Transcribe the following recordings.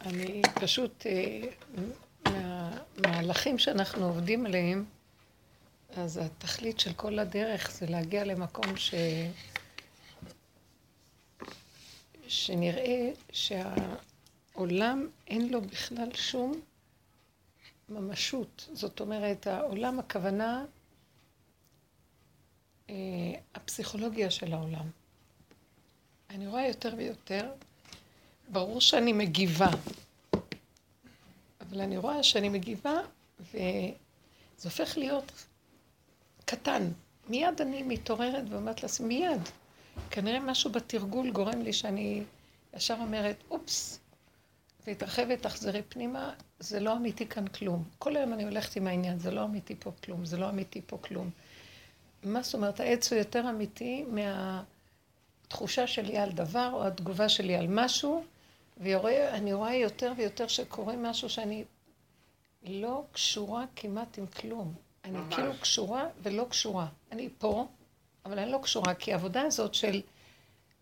אני פשוט, אה, מהמהלכים שאנחנו עובדים עליהם, אז התכלית של כל הדרך זה להגיע למקום ש... שנראה שהעולם אין לו בכלל שום ממשות. זאת אומרת, העולם הכוונה, אה, הפסיכולוגיה של העולם. אני רואה יותר ויותר, ברור שאני מגיבה, אבל אני רואה שאני מגיבה וזה הופך להיות קטן. מיד אני מתעוררת ואומרת לעצמי, מיד. כנראה משהו בתרגול גורם לי שאני ישר אומרת, אופס, והתרחבת, תחזרי פנימה, זה לא אמיתי כאן כלום. כל היום אני הולכת עם העניין, זה לא אמיתי פה כלום, זה לא אמיתי פה כלום. מה זאת אומרת, העץ הוא יותר אמיתי מהתחושה שלי על דבר, או התגובה שלי על משהו, ואני רואה יותר ויותר שקורה משהו שאני לא קשורה כמעט עם כלום. אני ממש. כאילו קשורה ולא קשורה. אני פה, אבל אני לא קשורה, כי העבודה הזאת של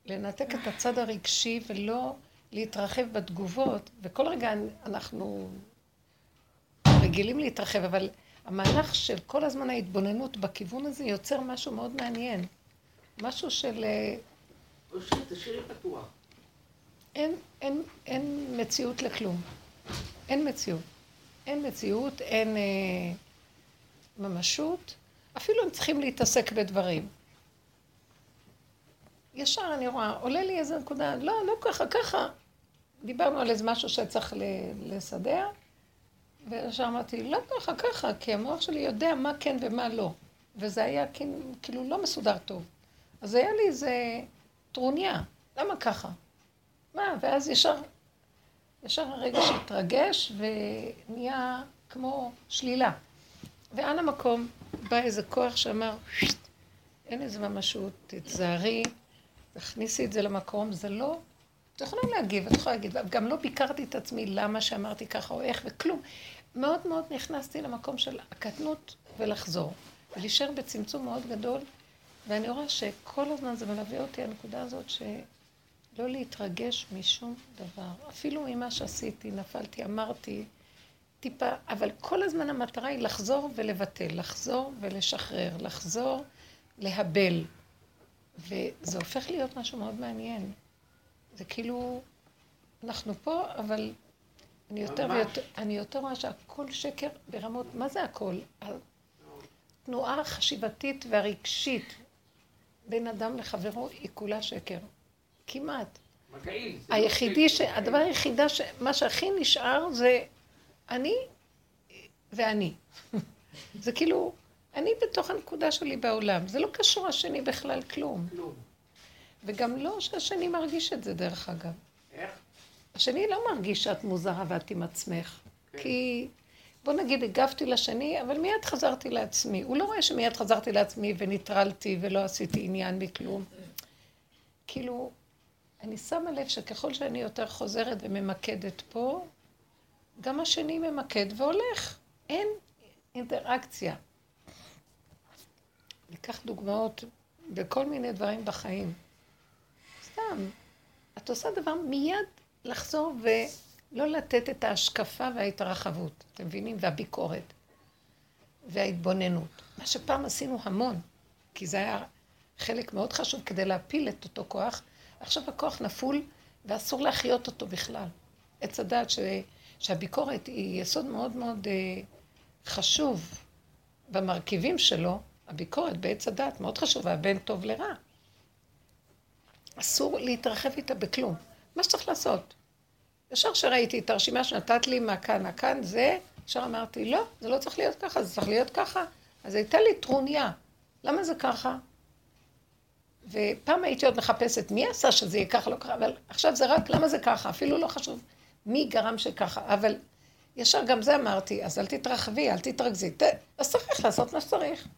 לנתק את הצד הרגשי ולא להתרחב בתגובות, וכל רגע אנחנו רגילים להתרחב, אבל המהלך של כל הזמן ההתבוננות בכיוון הזה יוצר משהו מאוד מעניין. משהו של... תשאירי פתוח. אין, אין, אין מציאות לכלום. אין מציאות. אין מציאות, אין אה, ממשות. אפילו הם צריכים להתעסק בדברים. ישר אני רואה, עולה לי איזה נקודה, לא, לא ככה, ככה. דיברנו על איזה משהו שצריך לסדר, וישר אמרתי, לא ככה, ככה, כי המוח שלי יודע מה כן ומה לא. וזה היה כאילו לא מסודר טוב. אז היה לי איזה טרוניה, למה ככה? מה, ואז ישר, ישר הרגע שהתרגש ונהיה כמו שלילה. ועל המקום בא איזה כוח שאמר, אין איזה ממשות, תתזהרי, תכניסי את זה למקום, זה לא... את יכולה להגיב, את יכולה להגיד, גם לא ביקרתי את עצמי למה שאמרתי ככה או איך וכלום. מאוד מאוד נכנסתי למקום של הקטנות ולחזור. ולהישאר בצמצום מאוד גדול, ואני רואה שכל הזמן זה מלווה אותי, הנקודה הזאת, שלא להתרגש משום דבר. אפילו ממה שעשיתי, נפלתי, אמרתי, טיפה, אבל כל הזמן המטרה היא לחזור ולבטל, לחזור ולשחרר, לחזור, להבל. וזה הופך להיות משהו מאוד מעניין. זה כאילו, אנחנו פה, אבל אני יותר ויותר, אני יותר רואה שהכל שקר ברמות, מה זה הכל? התנועה החשיבתית והרגשית בין אדם לחברו היא כולה שקר. כמעט. מגעיל. היחידי, ש... הדבר היחידה, מה שהכי נשאר זה אני ואני. זה כאילו, אני בתוך הנקודה שלי בעולם. זה לא קשור השני בכלל כלום. כלום. וגם לא שהשני מרגיש את זה, דרך אגב. איך? השני לא מרגיש שאת מוזרה ואת עם עצמך. כן. כי, בוא נגיד, הגבתי לשני, אבל מיד חזרתי לעצמי. הוא לא רואה שמיד חזרתי לעצמי וניטרלתי ולא עשיתי עניין מכלום. כאילו, אני שמה לב שככל שאני יותר חוזרת וממקדת פה, גם השני ממקד והולך. אין אינטראקציה. ניקח דוגמאות בכל מיני דברים בחיים. סתם, את עושה דבר מיד לחזור ולא לתת את ההשקפה וההתרחבות, אתם מבינים? והביקורת וההתבוננות. מה שפעם עשינו המון, כי זה היה חלק מאוד חשוב כדי להפיל את אותו כוח. עכשיו הכוח נפול ואסור להחיות אותו בכלל. עץ הדעת ש... שהביקורת היא יסוד מאוד מאוד אה, חשוב במרכיבים שלו, הביקורת בעץ הדת מאוד חשובה, בין טוב לרע. אסור להתרחב איתה בכלום. מה שצריך לעשות. ישר שראיתי את הרשימה שנתת לי מה כאן, הכאן, זה, ישר אמרתי, לא, זה לא צריך להיות ככה, זה צריך להיות ככה. אז הייתה לי טרוניה. למה זה ככה? ופעם הייתי עוד מחפשת מי עשה שזה יהיה ככה, לא ככה, אבל עכשיו זה רק למה זה ככה, אפילו לא חשוב מי גרם שככה, אבל ישר גם זה אמרתי, אז אל תתרחבי, אל תתרכזי, אז צריך לעשות מה שצריך.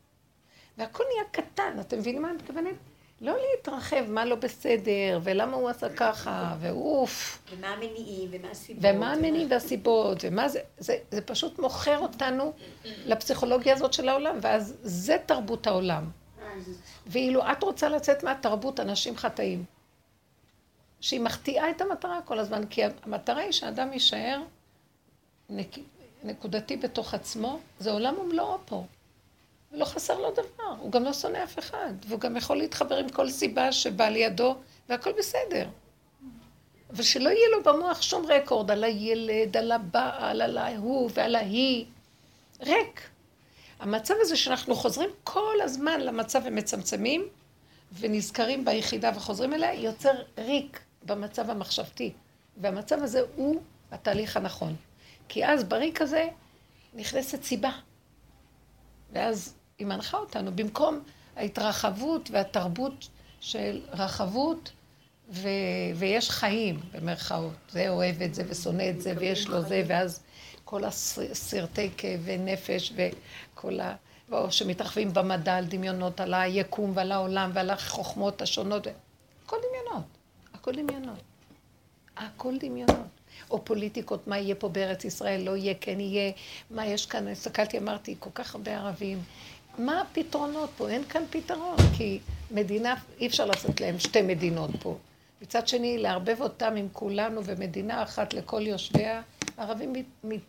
והכל נהיה קטן, אתם מבינים מה אני מתכוונת? לא להתרחב מה לא בסדר, ולמה הוא עשה ככה, ואוף. ומה המניעים, ומה הסיבות. ומה המניעים והסיבות, ומה זה, זה, זה פשוט מוכר אותנו לפסיכולוגיה הזאת של העולם, ואז זה תרבות העולם. ואילו את רוצה לצאת מהתרבות, אנשים חטאים. שהיא מחטיאה את המטרה כל הזמן, כי המטרה היא שאדם יישאר נק... נקודתי בתוך עצמו, זה עולם ומלואו פה. ולא חסר לו דבר, הוא גם לא שונא אף אחד, והוא גם יכול להתחבר עם כל סיבה שבאה לידו, והכל בסדר. אבל שלא יהיה לו במוח שום רקורד על הילד, על הבעל, על ההוא ועל ההיא. ריק. המצב הזה שאנחנו חוזרים כל הזמן למצב ומצמצמים, ונזכרים ביחידה וחוזרים אליה, יוצר ריק במצב המחשבתי. והמצב הזה הוא התהליך הנכון. כי אז בריק הזה נכנסת סיבה. ואז היא מנחה אותנו, במקום ההתרחבות והתרבות של רחבות, ו... ויש חיים, במרכאות. זה אוהב את זה ושונא את זה, ויש לו זה, ואז כל הסרטי כאבי נפש וכל ה... או שמתרחבים במדע על דמיונות, על היקום ועל העולם ועל החוכמות השונות. הכל דמיונות. הכל דמיונות. הכל דמיונות. או פוליטיקות, מה יהיה פה בארץ ישראל, לא יהיה, כן יהיה, מה יש כאן, הסתכלתי, אמרתי, כל כך הרבה ערבים. מה הפתרונות פה? אין כאן פתרון, כי מדינה, אי אפשר לעשות להם שתי מדינות פה. מצד שני, לערבב אותם עם כולנו ומדינה אחת לכל יושביה, ערבים מת, מת,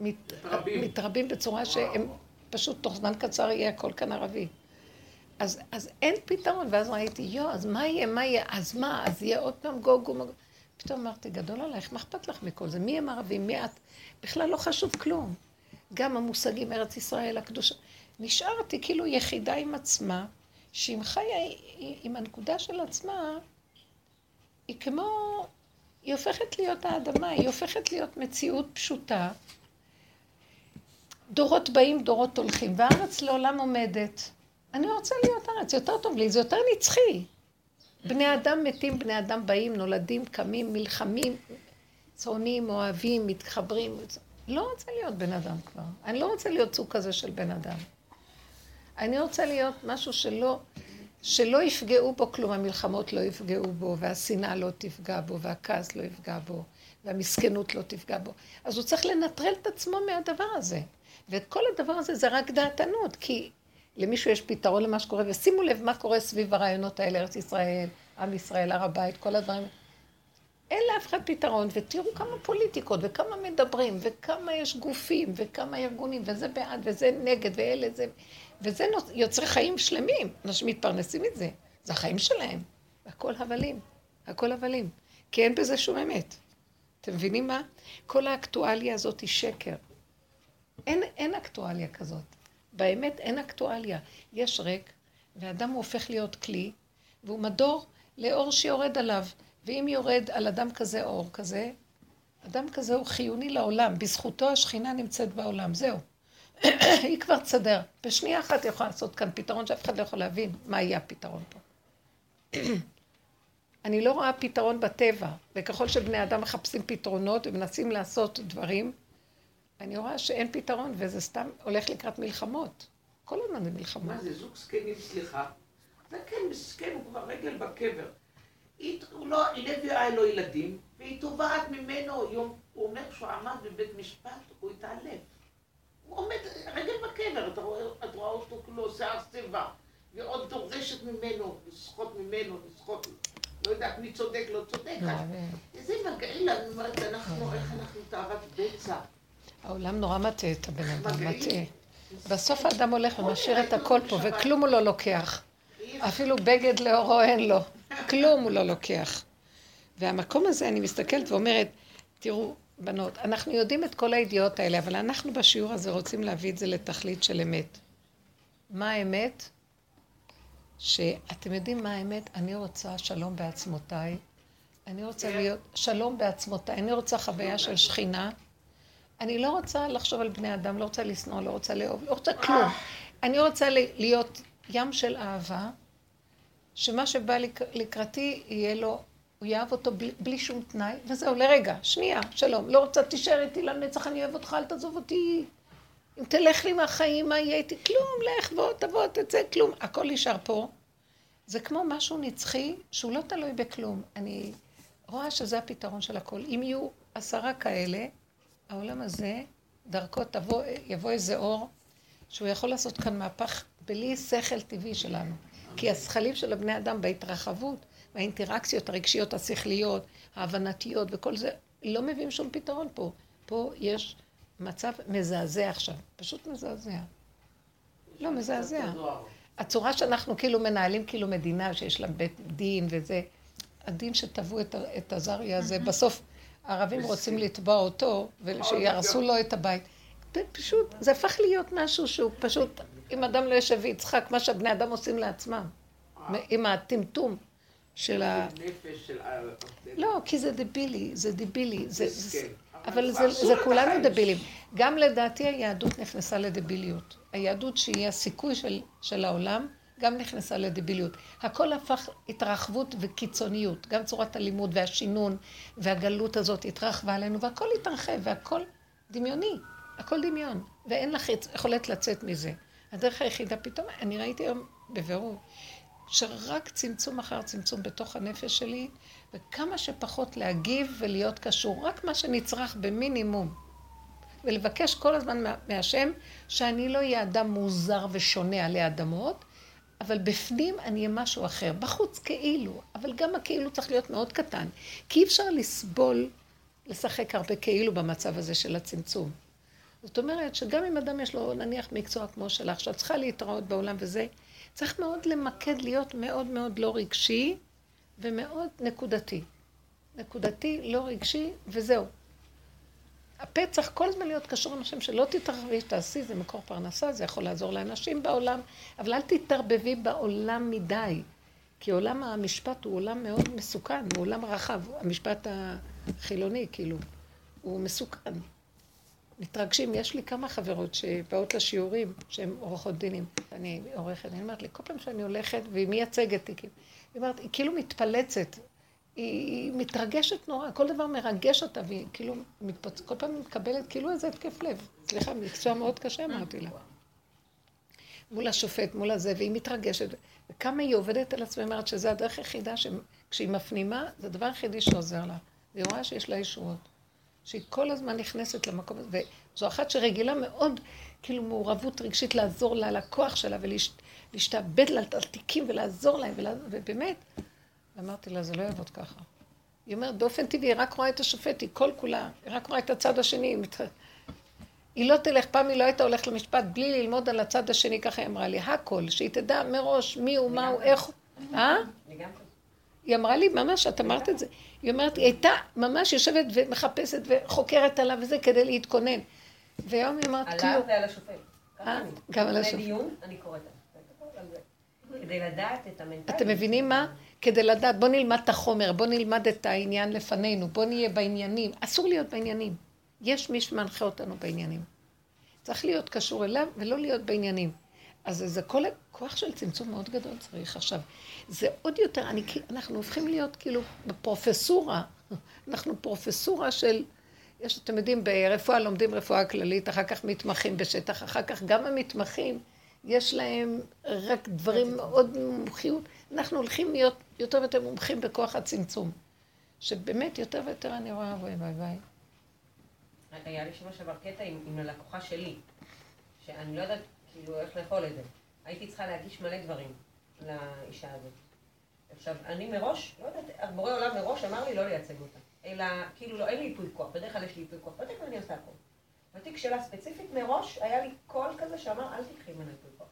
מת, מתרבים בצורה שהם פשוט תוך זמן קצר יהיה הכל כאן ערבי. אז, אז אין פתרון, ואז ראיתי, יו, אז מה יהיה, מה יהיה, אז מה, אז יהיה עוד פעם גוג ומגוג. פתאום אמרתי, גדול עלייך, מה אכפת לך מכל זה? מי הם ערבים? מי את? בכלל לא חשוב כלום. גם המושגים ארץ ישראל הקדושה. נשארתי כאילו יחידה עם עצמה, שאם חיה עם הנקודה של עצמה, היא כמו, היא הופכת להיות האדמה, היא הופכת להיות מציאות פשוטה. דורות באים, דורות הולכים, והארץ לעולם עומדת. אני רוצה להיות ארץ, יותר טוב לי, זה יותר נצחי. בני אדם מתים, בני אדם באים, נולדים, קמים, מלחמים, צוענים, אוהבים, מתחברים. לא רוצה להיות בן אדם כבר. אני לא רוצה להיות סוג כזה של בן אדם. אני רוצה להיות משהו שלא, שלא יפגעו בו כלום, המלחמות לא יפגעו בו, והשנאה לא תפגע בו, והכעס לא יפגע בו, והמסכנות לא תפגע בו. אז הוא צריך לנטרל את עצמו מהדבר הזה. ואת כל הדבר הזה זה רק דעתנות, כי למישהו יש פתרון למה שקורה, ושימו לב מה קורה סביב הרעיונות האלה, ארץ ישראל, עם ישראל, הר הבית, כל הדברים. אין לאף אחד פתרון, ותראו כמה פוליטיקות, וכמה מדברים, וכמה יש גופים, וכמה ארגונים, וזה בעד, וזה נגד, ואלה זה... וזה יוצר חיים שלמים, אנשים מתפרנסים מזה, זה החיים שלהם. הכל הבלים, הכל הבלים, כי אין בזה שום אמת. אתם מבינים מה? כל האקטואליה הזאת היא שקר. אין, אין אקטואליה כזאת. באמת אין אקטואליה. יש ריק, ואדם הופך להיות כלי, והוא מדור לאור שיורד עליו. ואם יורד על אדם כזה אור כזה, אדם כזה הוא חיוני לעולם. בזכותו השכינה נמצאת בעולם. זהו. היא כבר תסדר. בשנייה אחת היא יכולה לעשות כאן פתרון שאף אחד לא יכול להבין מה יהיה הפתרון פה. אני לא רואה פתרון בטבע, וככל שבני אדם מחפשים פתרונות ומנסים לעשות דברים, אני רואה שאין פתרון, וזה סתם הולך לקראת מלחמות. כל הזמן זה מלחמות. מה זה, זוג זקנים, סליחה. זה כן מסכן, הוא כבר רגל בקבר. הוא לא, לוי היה לו ילדים, והיא תובעת ממנו, יום, הוא אומר שהוא עמד בבית משפט, הוא התעלף. הוא עומד רגל בקבר, את רואה, את רואה אותו כאילו שיער שיבה, ועוד דורשת ממנו, לסחוט ממנו, לסחוט, לא יודעת מי צודק, לא צודק. לא, איזה מגעיל, אני אומרת, אנחנו, איך אנחנו תאוות בצע. העולם נורא מטעה את הבן אדם, מטעה. בסוף האדם הולך ומשאיר את הכל פה, וכלום הוא לא לוקח. אפילו בגד לאורו אין לו. כלום הוא לא לוקח. והמקום הזה, אני מסתכלת ואומרת, תראו, בנות, אנחנו יודעים את כל הידיעות האלה, אבל אנחנו בשיעור הזה רוצים להביא את זה לתכלית של אמת. מה האמת? שאתם יודעים מה האמת? אני רוצה שלום בעצמותיי. אני רוצה להיות שלום בעצמותיי. אני רוצה חוויה של שכינה. אני לא רוצה לחשוב על בני אדם, לא רוצה לשנוא, לא רוצה לאהוב, לא רוצה כלום. אני רוצה להיות ים של אהבה, שמה שבא לקראתי יהיה לו הוא יאהב אותו בלי, בלי שום תנאי, וזהו, לרגע, שנייה, שלום. לא רוצה, תישאר איתי לנצח, אני אוהב אותך, אל תעזוב אותי. אם תלך לי מהחיים, מה יהיה איתי? כלום, לך בוא, תבוא, תצא, כלום. הכל נשאר פה. זה כמו משהו נצחי שהוא לא תלוי בכלום. אני רואה שזה הפתרון של הכל. אם יהיו עשרה כאלה, העולם הזה, דרכו תבוא, יבוא איזה אור, שהוא יכול לעשות כאן מהפך בלי שכל טבעי שלנו. כי השכלים של הבני אדם בהתרחבות, והאינטראקציות הרגשיות, השכליות, ההבנתיות וכל זה, לא מביאים שום פתרון פה. פה יש מצב מזעזע עכשיו, פשוט מזעזע. לא, מזעזע. הצורה שאנחנו כאילו מנהלים כאילו מדינה שיש לה בית דין וזה, הדין שטבעו את, את הזריה הזה, בסוף הערבים רוצים לתבוע אותו ושיהרסו לו את הבית. פשוט, זה הפך להיות משהו שהוא פשוט, אם אדם לא יושב ויצחק, מה שהבני אדם עושים לעצמם, עם הטמטום של ה... לא, כי זה דבילי, זה דבילי, זה... אבל זה, כולנו דבילים. גם לדעתי היהדות נכנסה לדביליות. היהדות שהיא הסיכוי של העולם, גם נכנסה לדביליות. הכל הפך התרחבות וקיצוניות. גם צורת הלימוד והשינון והגלות הזאת התרחבה עלינו, והכל התרחב, והכל דמיוני. הכל דמיון, ואין לך יכולת לצאת מזה. הדרך היחידה, פתאום, אני ראיתי היום בבירור, שרק צמצום אחר צמצום בתוך הנפש שלי, וכמה שפחות להגיב ולהיות קשור, רק מה שנצרך במינימום. ולבקש כל הזמן מהשם שאני לא אהיה אדם מוזר ושונה עלי אדמות, אבל בפנים אני אהיה משהו אחר. בחוץ כאילו, אבל גם הכאילו צריך להיות מאוד קטן. כי אי אפשר לסבול, לשחק הרבה כאילו במצב הזה של הצמצום. זאת אומרת שגם אם אדם יש לו נניח מקצוע כמו שלך, שאת צריכה להתראות בעולם וזה, צריך מאוד למקד, להיות מאוד מאוד לא רגשי ומאוד נקודתי. נקודתי, לא רגשי, וזהו. הפה צריך כל הזמן להיות קשור עם השם, שלא תתערבי, תעשי, זה מקור פרנסה, זה יכול לעזור לאנשים בעולם, אבל אל תתערבבי בעולם מדי, כי עולם המשפט הוא עולם מאוד מסוכן, הוא עולם רחב, המשפט החילוני, כאילו, הוא מסוכן. מתרגשים. יש לי כמה חברות שבאות לשיעורים, שהן עורכות דינים. אני עורכת, אני אומרת לי, כל פעם שאני הולכת, והיא מייצגת היא היא כאילו מתפלצת, היא, מתרגשת נורא, כל דבר מרגש אותה, והיא כאילו מתפוצ... כל פעם היא מקבלת כאילו איזה התקף לב. סליחה, מקצוע מאוד קשה, אמרתי לה. מול השופט, מול הזה, והיא מתרגשת. וכמה היא עובדת על עצמה, אומרת שזה הדרך היחידה, שכשהיא מפנימה, זה הדבר היחידי שעוזר לה. והיא רואה שיש לה ישועות. שהיא כל הזמן נכנסת למקום הזה, וזו אחת שרגילה מאוד, כאילו מעורבות רגשית לעזור לה, לכוח שלה, ולהשתעבד לה על תיקים ולעזור להם, ולה, ובאמת, אמרתי לה, זה לא יעבוד ככה. היא אומרת, באופן טבעי, היא רק רואה את השופט, היא כל כולה, היא רק רואה את הצד השני. היא, מת... היא לא תלך, פעם היא לא הייתה הולכת למשפט בלי ללמוד על הצד השני, ככה היא אמרה לי, הכל, שהיא תדע מראש מי הוא, מה הוא, איך הוא. אה? היא אמרה לי, ממש, את אמרת את זה. היא אומרת, היא הייתה ממש יושבת ומחפשת וחוקרת עליו וזה כדי להתכונן. והיום היא אמרת, כאילו... עליו ועל השופט. אה, גם על השופט. דיון, אני קוראת כדי לדעת את המנטליות. אתם מבינים מה? כדי לדעת, בוא נלמד את החומר, בוא נלמד את העניין לפנינו, בוא נהיה בעניינים. אסור להיות בעניינים. יש מי שמנחה אותנו בעניינים. צריך להיות קשור אליו ולא להיות בעניינים. אז זה כל כוח של צמצום מאוד גדול צריך עכשיו. זה עוד יותר, אני, אנחנו הופכים להיות כאילו בפרופסורה, אנחנו פרופסורה של, יש, אתם יודעים, ברפואה לומדים רפואה כללית, אחר כך מתמחים בשטח, אחר כך גם המתמחים, יש להם רק דברים מאוד מומחיות. אנחנו הולכים להיות יותר ויותר מומחים בכוח הצמצום. שבאמת יותר ויותר אני רואה, וואי וואי וואי. היה לי שבוע שעבר קטע עם, עם הלקוחה שלי, שאני לא יודעת כאילו איך לאכול את זה. הייתי צריכה להגיש מלא דברים לאישה הזאת. עכשיו, אני מראש, לא יודעת, בורא עולם מראש אמר לי לא לייצג אותה. אלא, כאילו, לא, אין לי ייפוי כוח, בדרך כלל יש לי ייפוי כוח, בדרך כלל אני עושה הכל. בתיק שלה ספציפית מראש, היה לי קול כזה שאמר, אל תקחי ממנה ייפוי כוח.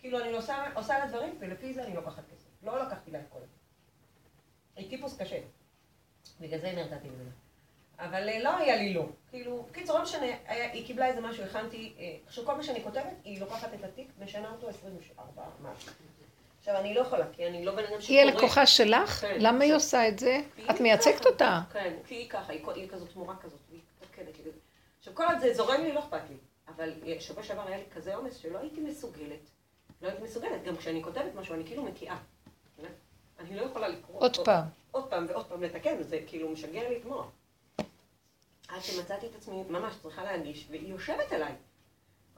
כאילו, אני עושה, עושה לה דברים, ולפי זה אני לוקחת כסף. לא לקחתי לה את כל זה. היא טיפוס קשה. בגלל זה נרתעתי ממנה. אבל אה, לא היה לי לא. כאילו, קיצור, לא משנה, היא קיבלה איזה משהו, הכנתי, אה, עכשיו כל מה שאני כותבת, היא לוקחת את התיק, משנה אותו 24, משהו. עכשיו, אני לא יכולה, כי אני לא בן אדם שקורא. היא הלקוחה שלך? כן. למה היא עושה את זה? את מייצגת אותה. כן, כי היא ככה, היא כזאת תמורה כזאת, והיא מתקדת לי. עכשיו, כל זה זורם לי, לא אכפת לי. אבל אה, שבוע שעבר היה לי כזה עומס שלא הייתי מסוגלת. לא הייתי מסוגלת. גם כשאני כותבת משהו, אני כאילו מקיאה. אני לא יכולה לקרוא. עוד פעם. עוד פעם ועוד פעם לתקן, זה כאילו משגע לי את מוח. עד שמצאתי את עצמי ממש צריכה להגיש, והיא יושבת עליי.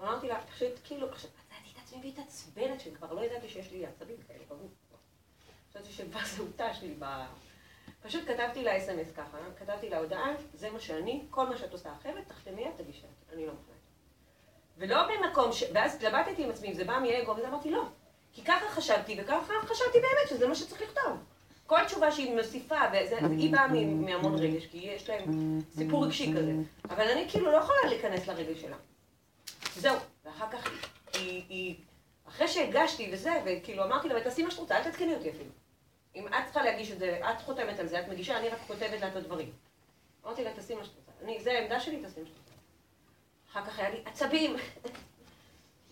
אמרתי לה, פשוט כאילו, עכשיו מצאתי את עצמי והתעצבנת, שכבר לא ידעתי שיש לי עצבים כאלה ברור. חשבתי שבזהותה שלי, ב... פשוט כתבתי לה אס.אם.אס ככה, כתבתי לה הודעה, זה מה שאני, כל מה שאת עושה אחרת, תחתמי את תגישי אני לא מוכנה. ולא במקום ש... ואז התלבטתי עם עצמי, אם זה בא מאגו, וזה אמרתי לא. כי ככה חשבתי, וככה חשבתי באמת שזה מה שצריך לכתוב. כל תשובה שהיא מוסיפה, וזה, היא באה מהמון רגש, כי יש להם סיפור רגשי כזה. אבל אני כאילו לא יכולה להיכנס לרגש שלה. זהו. ואחר כך היא, היא, אחרי שהגשתי וזה, וכאילו אמרתי לה, ותעשי מה שאת רוצה, אל תתקני אותי אפילו. אם את צריכה להגיש את זה, את חותמת על זה, את מגישה, אני רק כותבת לה את הדברים. אמרתי לה, תעשי מה שאת רוצה. אני, זה העמדה שלי, תעשי מה שאת רוצה. אחר כך היה לי עצבים.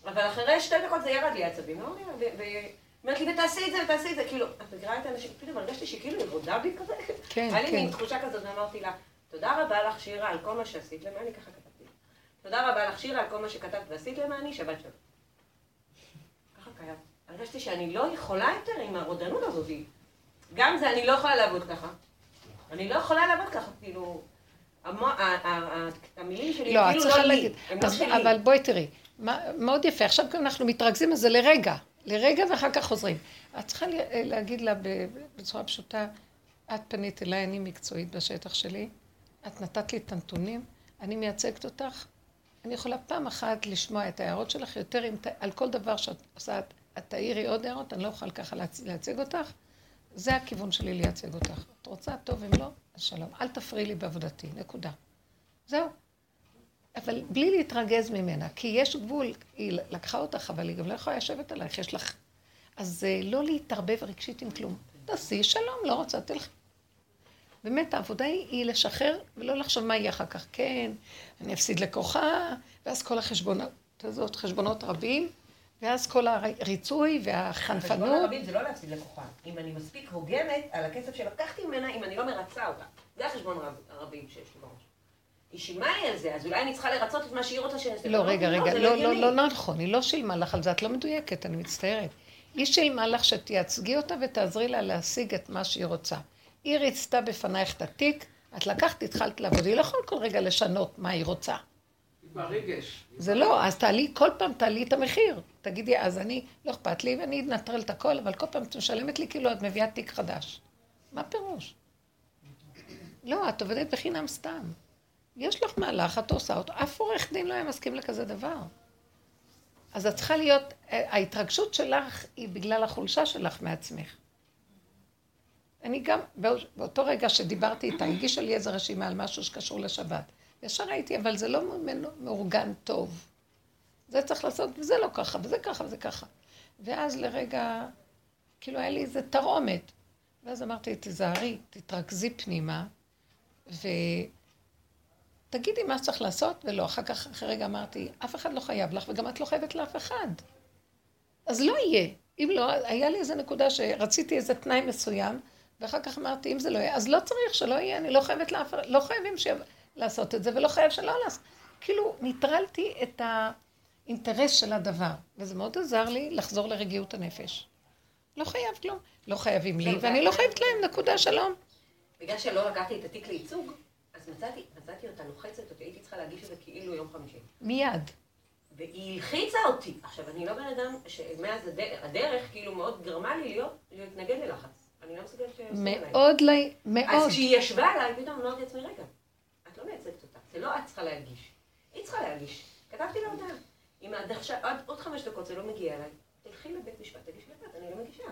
אבל אחרי שתי דקות זה ירד לי עצבים. אמרתי לה, אומרת לי, ותעשי את זה, ותעשי את זה, כאילו, את מכירה את האנשים, פתאום הרגשתי שכאילו היא רודה בי כזה. כן, היה לי כן. מין תחושה כזאת, ואמרתי לה, תודה רבה לך, שירה, על כל מה שעשית למעני, ככה כתבתי. תודה רבה לך, שירה, על כל מה שכתבת ועשית למעני, שבת שלום. ככה קיים. הרגשתי שאני לא יכולה יותר עם הרודנות הזאת. גם זה, אני לא יכולה לעבוד ככה. אני לא יכולה לעבוד ככה, כאילו... המילים שלי לא, כאילו לא לי. הם לא שלי. אבל בואי תראי, מאוד יפה, עכשיו אנחנו מתרכזים בזה לרגע, לרגע ואחר כך חוזרים. את צריכה ל- להגיד לה בצורה פשוטה, את פנית אליי, אני מקצועית בשטח שלי, את נתת לי את הנתונים, אני מייצגת אותך, אני יכולה פעם אחת לשמוע את ההערות שלך, יותר אם על כל דבר שאת עושה, את- את תעירי עוד הערות, אני לא אוכל ככה לייצג אותך. זה הכיוון שלי לייצג אותך. את רוצה, טוב, אם לא, אז שלום. אל תפריעי לי בעבודתי, נקודה. זהו. אבל בלי להתרגז ממנה, כי יש גבול, היא לקחה אותך, אבל היא גם לא יכולה לשבת עלייך, יש לך... אז אה, לא להתערבב רגשית עם כלום. תעשי שלום, לא רוצה, תלכי. באמת, העבודה היא, היא לשחרר ולא לחשוב מה יהיה אחר כך. כן, אני אפסיד לקוחה, ואז כל החשבונות הזאת, חשבונות רבים, ואז כל הריצוי והחנפנות. הרבים זה לא להפסיד לקוחה. אם אני מספיק הוגנת על הכסף שלקחתי ממנה, אם אני לא מרצה אותה. זה החשבון הרב- הרבים שיש לי בראש. היא שילמה לי על זה, אז אולי אני צריכה לרצות את מה שהיא רוצה שאני אעשה. לא, רגע, רגע, זה לא, לא, הגיוני. לא נכון, היא לא שילמה לך על זה, את לא מדויקת, אני מצטערת. היא שילמה לך שתייצגי אותה ותעזרי לה להשיג את מה שהיא רוצה. היא ריצתה בפנייך את התיק, את לקחת, התחלת לעבוד, היא לא יכולה כל רגע לשנות מה היא רוצה. ברגש. זה לא, אז תעלי, כל פעם תעלי את המחיר. תגידי, אז אני, לא אכפת לי, ואני אנטרל את הכל, אבל כל פעם את משלמת לי כאילו את מביאה תיק חדש. מה פירוש? לא, את עובדת בחינם סתם. יש לך מהלך, את עושה אותו, אף עורך דין לא היה מסכים לכזה דבר. אז את צריכה להיות, ההתרגשות שלך היא בגלל החולשה שלך מעצמך. אני גם, בא- באותו רגע שדיברתי איתה, הגישה לי איזו רשימה על משהו שקשור לשבת. ישר ראיתי, אבל זה לא מאורגן טוב. זה צריך לעשות, וזה לא ככה, וזה ככה, וזה ככה. ואז לרגע, כאילו היה לי איזה תרעומת. ואז אמרתי, תיזהרי, תתרכזי פנימה, ותגידי מה שצריך לעשות, ולא. אחר כך, אחרי רגע אמרתי, אף אחד לא חייב לך, וגם את לא חייבת לאף אחד. אז לא יהיה. אם לא, היה לי איזו נקודה שרציתי איזה תנאי מסוים, ואחר כך אמרתי, אם זה לא יהיה, אז לא צריך שלא יהיה, אני לא חייבת לאף אחד, לא חייבים ש... לעשות את זה, ולא חייב שלא לעשות. כאילו, ניטרלתי את האינטרס של הדבר, וזה מאוד עזר לי לחזור לרגיעות הנפש. לא חייב כלום. לא חייבים לי, ואני לא חייבת להם, נקודה, שלום. בגלל שלא לקחתי את התיק לייצוג, אז מצאתי, מצאתי אותה לוחצת אותי, הייתי צריכה להגיש את זה כאילו יום חמישי. מיד. והיא הלחיצה אותי. עכשיו, אני לא בן אדם שמאז הד- הדרך כאילו מאוד גרמה לי להיות, להתנגד ללחץ. אני לא מסוגלת עליי. מאוד, לא- אז מאוד. כשהיא ישבה עליי, פתאום אמרתי לעצמי, רגע, את לא מייצגת אותה, זה לא את צריכה להגיש, היא צריכה להגיש. כתבתי לה הודעה. אם עד עכשיו, עד עוד חמש דקות זה לא מגיע אליי, תלכי לבית משפט, תגישי לבד, אני לא מגישה.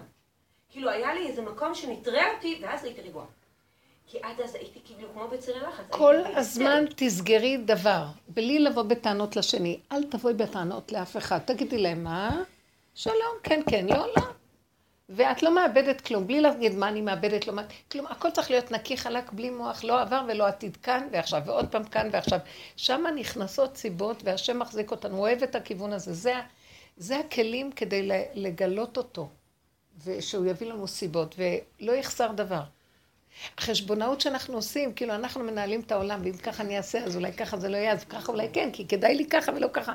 כאילו, היה לי איזה מקום שנטרל אותי, ואז הייתי רגועה. כי עד אז הייתי כאילו כמו בצירי לחץ. כל הזמן תסגרי דבר, בלי לבוא בטענות לשני. אל תבואי בטענות לאף אחד. תגידי להם, מה? שלום, כן, כן, לא, לא. ואת לא מאבדת כלום, בלי להגיד מה אני מאבדת, לא מה... כלום, הכל צריך להיות נקי, חלק, בלי מוח, לא עבר ולא עתיד כאן ועכשיו, ועוד פעם כאן ועכשיו. שם נכנסות סיבות, והשם מחזיק אותנו, הוא אוהב את הכיוון הזה. זה, זה הכלים כדי לגלות אותו, ושהוא יביא לנו סיבות, ולא יחסר דבר. החשבונאות שאנחנו עושים, כאילו אנחנו מנהלים את העולם, ואם ככה אני אעשה, אז אולי ככה זה לא יהיה, אז ככה אולי כן, כי כדאי לי ככה ולא ככה.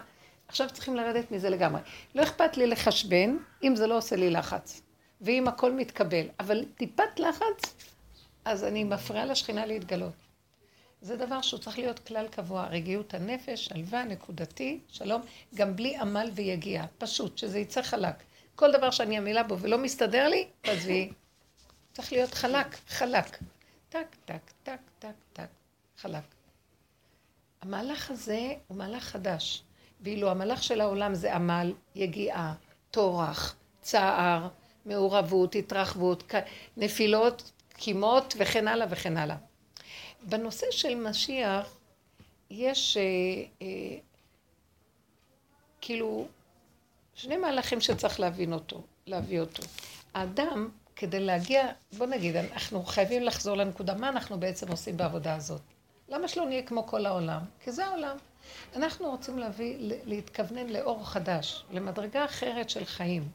עכשיו צריכים לרדת מזה לגמרי. לא אכפת לי לחשבן, אם זה לא עושה לי לחץ. ואם הכל מתקבל. אבל טיפת לחץ, אז אני מפריעה לשכינה להתגלות. זה דבר שהוא צריך להיות כלל קבוע, רגיעות הנפש, שלווה, נקודתי, שלום, גם בלי עמל ויגיע, פשוט, שזה יצא חלק. כל דבר שאני עמלה בו ולא מסתדר לי, תעזבי. צריך להיות חלק, חלק. טק, טק, טק, טק, טק, חלק. המהלך הזה הוא מהלך חדש. ואילו המהלך של העולם זה עמל, יגיעה, טורח, צער, מעורבות, התרחבות, נפילות, קימות וכן הלאה וכן הלאה. בנושא של משיח יש אה, אה, כאילו שני מהלכים שצריך להבין אותו, להביא אותו. האדם, כדי להגיע, בוא נגיד, אנחנו חייבים לחזור לנקודה, מה אנחנו בעצם עושים בעבודה הזאת? למה שלא נהיה כמו כל העולם? כי זה העולם. אנחנו רוצים להביא, להתכוונן לאור חדש, למדרגה אחרת של חיים,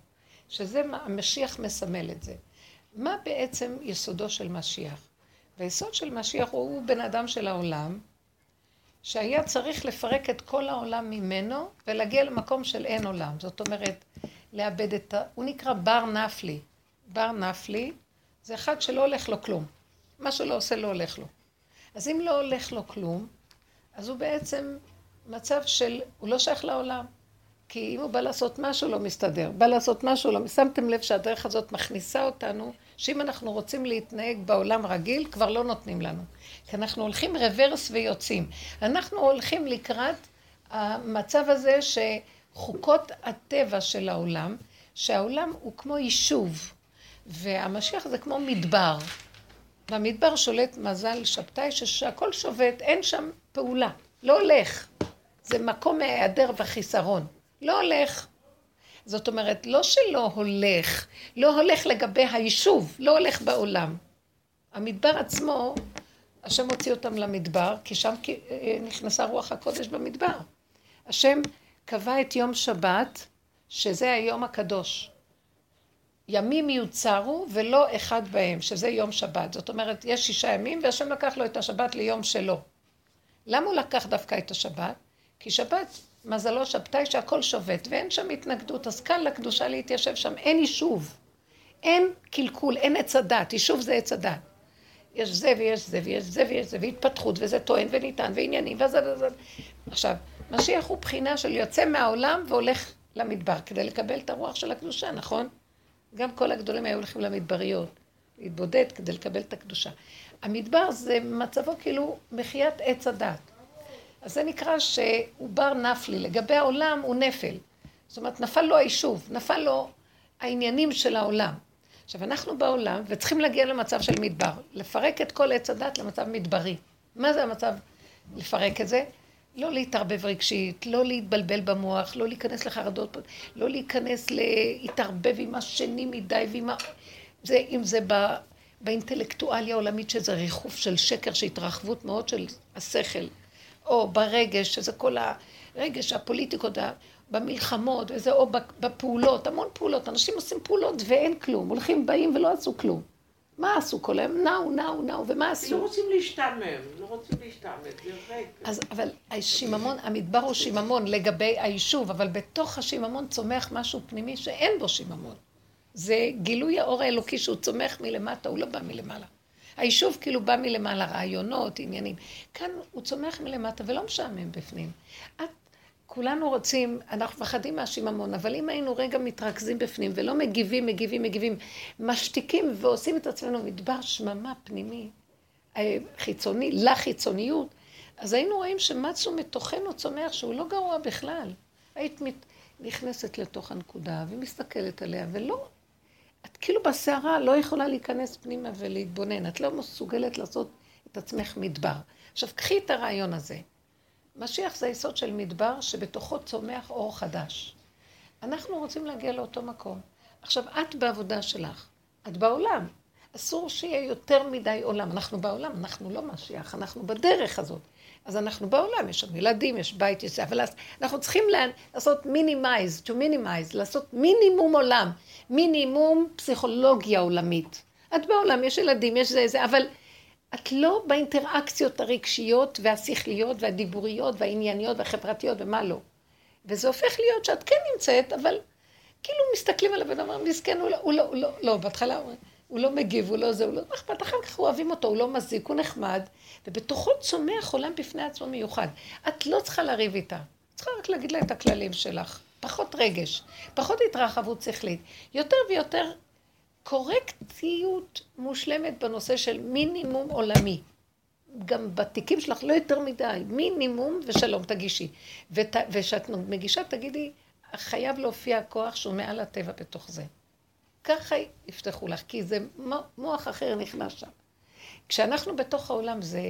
שזה מה, המשיח מסמל את זה. מה בעצם יסודו של משיח? והיסוד של משיח הוא, הוא בן אדם של העולם, שהיה צריך לפרק את כל העולם ממנו ולהגיע למקום של אין עולם. זאת אומרת, לאבד את ה... הוא נקרא בר נפלי. בר נפלי זה אחד שלא הולך לו כלום. מה שלא עושה לא הולך לו. אז אם לא הולך לו כלום, אז הוא בעצם מצב של, הוא לא שייך לעולם. כי אם הוא בא לעשות משהו, לא מסתדר. בא לעשות משהו, לא... שמתם לב שהדרך הזאת מכניסה אותנו, שאם אנחנו רוצים להתנהג בעולם רגיל, כבר לא נותנים לנו. כי אנחנו הולכים רוורס ויוצאים. אנחנו הולכים לקראת המצב הזה שחוקות הטבע של העולם, שהעולם הוא כמו יישוב, והמשיח זה כמו מדבר. במדבר שולט מזל שבתאי שהכל שובת, אין שם פעולה, לא הולך. זה מקום מהיעדר וחיסרון. לא הולך. זאת אומרת, לא שלא הולך, לא הולך לגבי היישוב, לא הולך בעולם. המדבר עצמו, השם הוציא אותם למדבר, כי שם אה, נכנסה רוח הקודש במדבר. השם קבע את יום שבת, שזה היום הקדוש. ימים יוצרו ולא אחד בהם, שזה יום שבת. זאת אומרת, יש שישה ימים והשם לקח לו את השבת ליום שלו. למה הוא לקח דווקא את השבת? כי שבת, מזלו שבתאי שהכל שובת ואין שם התנגדות, אז קל לקדושה להתיישב שם, אין יישוב. אין קלקול, אין עץ הדת, יישוב זה עץ הדת. יש זה ויש זה ויש זה ויש זה, והתפתחות, וזה טוען וניתן, ועניינים, וזה וזה. עכשיו, משיח הוא בחינה של יוצא מהעולם והולך למדבר, כדי לקבל את הרוח של הקדושה, נכון? גם כל הגדולים היו הולכים למדבריות, להתבודד כדי לקבל את הקדושה. המדבר זה מצבו כאילו מחיית עץ הדת. אז זה נקרא שהוא בר נפלי, לגבי העולם הוא נפל. זאת אומרת, נפל לו היישוב, נפל לו העניינים של העולם. עכשיו, אנחנו בעולם וצריכים להגיע למצב של מדבר, לפרק את כל עץ הדת למצב מדברי. מה זה המצב לפרק את זה? לא להתערבב רגשית, לא להתבלבל במוח, לא להיכנס לחרדות, לא להיכנס להתערבב עם השני מדי ועם ה... זה, אם זה ב... באינטלקטואליה העולמית שזה ריחוף של שקר, שהתרחבות מאוד של השכל, או ברגש, שזה כל הרגש, הפוליטיקות, במלחמות, וזה או בפעולות, המון פעולות. אנשים עושים פעולות ואין כלום, הולכים, באים ולא עשו כלום. מה עשו כל היום? נאו, נאו, נאו, ומה עשו? לא רוצים להשתעמם, לא רוצים להשתעמם, זה ריק. אז, אבל השיממון, המדבר הוא שיממון לגבי היישוב, אבל בתוך השיממון צומח משהו פנימי שאין בו שיממון. זה גילוי האור האלוקי שהוא צומח מלמטה, הוא לא בא מלמעלה. היישוב כאילו בא מלמעלה, רעיונות, עניינים. כאן הוא צומח מלמטה ולא משעמם בפנים. את, כולנו רוצים, אנחנו מפחדים מהשיממון, אבל אם היינו רגע מתרכזים בפנים ולא מגיבים, מגיבים, מגיבים, משתיקים ועושים את עצמנו מדבר שממה פנימי, אה, חיצוני, לחיצוניות, אז היינו רואים שמצו מתוכנו צומח שהוא לא גרוע בכלל. היית מת... נכנסת לתוך הנקודה ומסתכלת עליה, ולא את כאילו בסערה לא יכולה להיכנס פנימה ולהתבונן, את לא מסוגלת לעשות את עצמך מדבר. עכשיו, קחי את הרעיון הזה. משיח זה היסוד של מדבר שבתוכו צומח אור חדש. אנחנו רוצים להגיע לאותו מקום. עכשיו, את בעבודה שלך, את בעולם. אסור שיהיה יותר מדי עולם. אנחנו בעולם, אנחנו לא משיח, אנחנו בדרך הזאת. אז אנחנו בעולם, יש שם ילדים, יש בית, יש אבל אנחנו צריכים לעשות minimize, to minimize, לעשות מינימום עולם, מינימום פסיכולוגיה עולמית. את בעולם, יש ילדים, יש זה, זה, אבל את לא באינטראקציות הרגשיות והשכליות והדיבוריות והענייניות והחברתיות ומה לא. וזה הופך להיות שאת כן נמצאת, אבל כאילו מסתכלים על הבן אדם, מסכן, הוא לא, הוא לא, הוא לא, לא, בהתחלה הוא לא מגיב, הוא לא זה, הוא לא, אכפת, אחר כך אוהבים אותו, הוא לא מזיק, הוא נחמד, ובתוכו צומח עולם בפני עצמו מיוחד. את לא צריכה לריב איתה, צריכה רק להגיד לה את הכללים שלך. פחות רגש, פחות התרחבות שכלית, יותר ויותר קורקטיות מושלמת בנושא של מינימום עולמי. גם בתיקים שלך לא יותר מדי, מינימום ושלום תגישי. וכשאת מגישה תגידי, חייב להופיע כוח שהוא מעל הטבע בתוך זה. ככה יפתחו לך, כי זה מוח אחר נכנס שם. כשאנחנו בתוך העולם זה,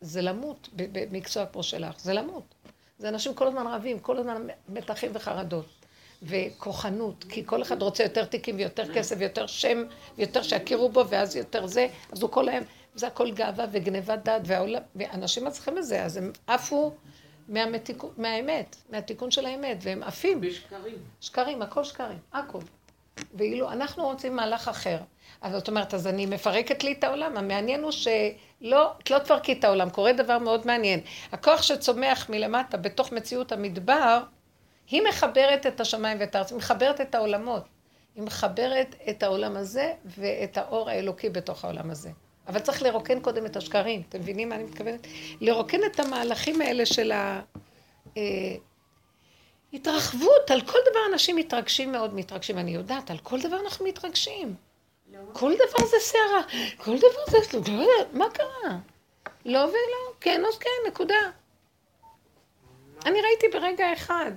זה למות, במקצוע כמו שלך, זה למות. זה אנשים כל הזמן רבים, כל הזמן מתחים וחרדות. וכוחנות, כי כל אחד רוצה יותר תיקים ויותר כסף ויותר שם ויותר שיכירו בו ואז יותר זה, אז הוא כל היום, זה הכל גאווה וגניבת דעת והעולם, ואנשים מצליחים בזה, אז הם עפו מהמתיקו, מהאמת, מהתיקון של האמת, והם עפים. בשקרים. שקרים, הכל שקרים, הכל. ואילו אנחנו רוצים מהלך אחר. אז זאת אומרת, אז אני מפרקת לי את העולם. המעניין הוא שלא, את לא תפרקי את העולם, קורה דבר מאוד מעניין. הכוח שצומח מלמטה בתוך מציאות המדבר, היא מחברת את השמיים ואת הארץ, היא מחברת את העולמות. היא מחברת את העולם הזה ואת האור האלוקי בתוך העולם הזה. אבל צריך לרוקן קודם את השקרים, אתם מבינים מה אני מתכוונת? לרוקן את המהלכים האלה של ההתרחבות, אה, על כל דבר אנשים מתרגשים מאוד, מתרגשים, אני יודעת, על כל דבר אנחנו מתרגשים. כל דבר זה סערה, כל דבר זה, לא מה קרה? לא ולא, כן אז כן, נקודה. אני ראיתי ברגע אחד.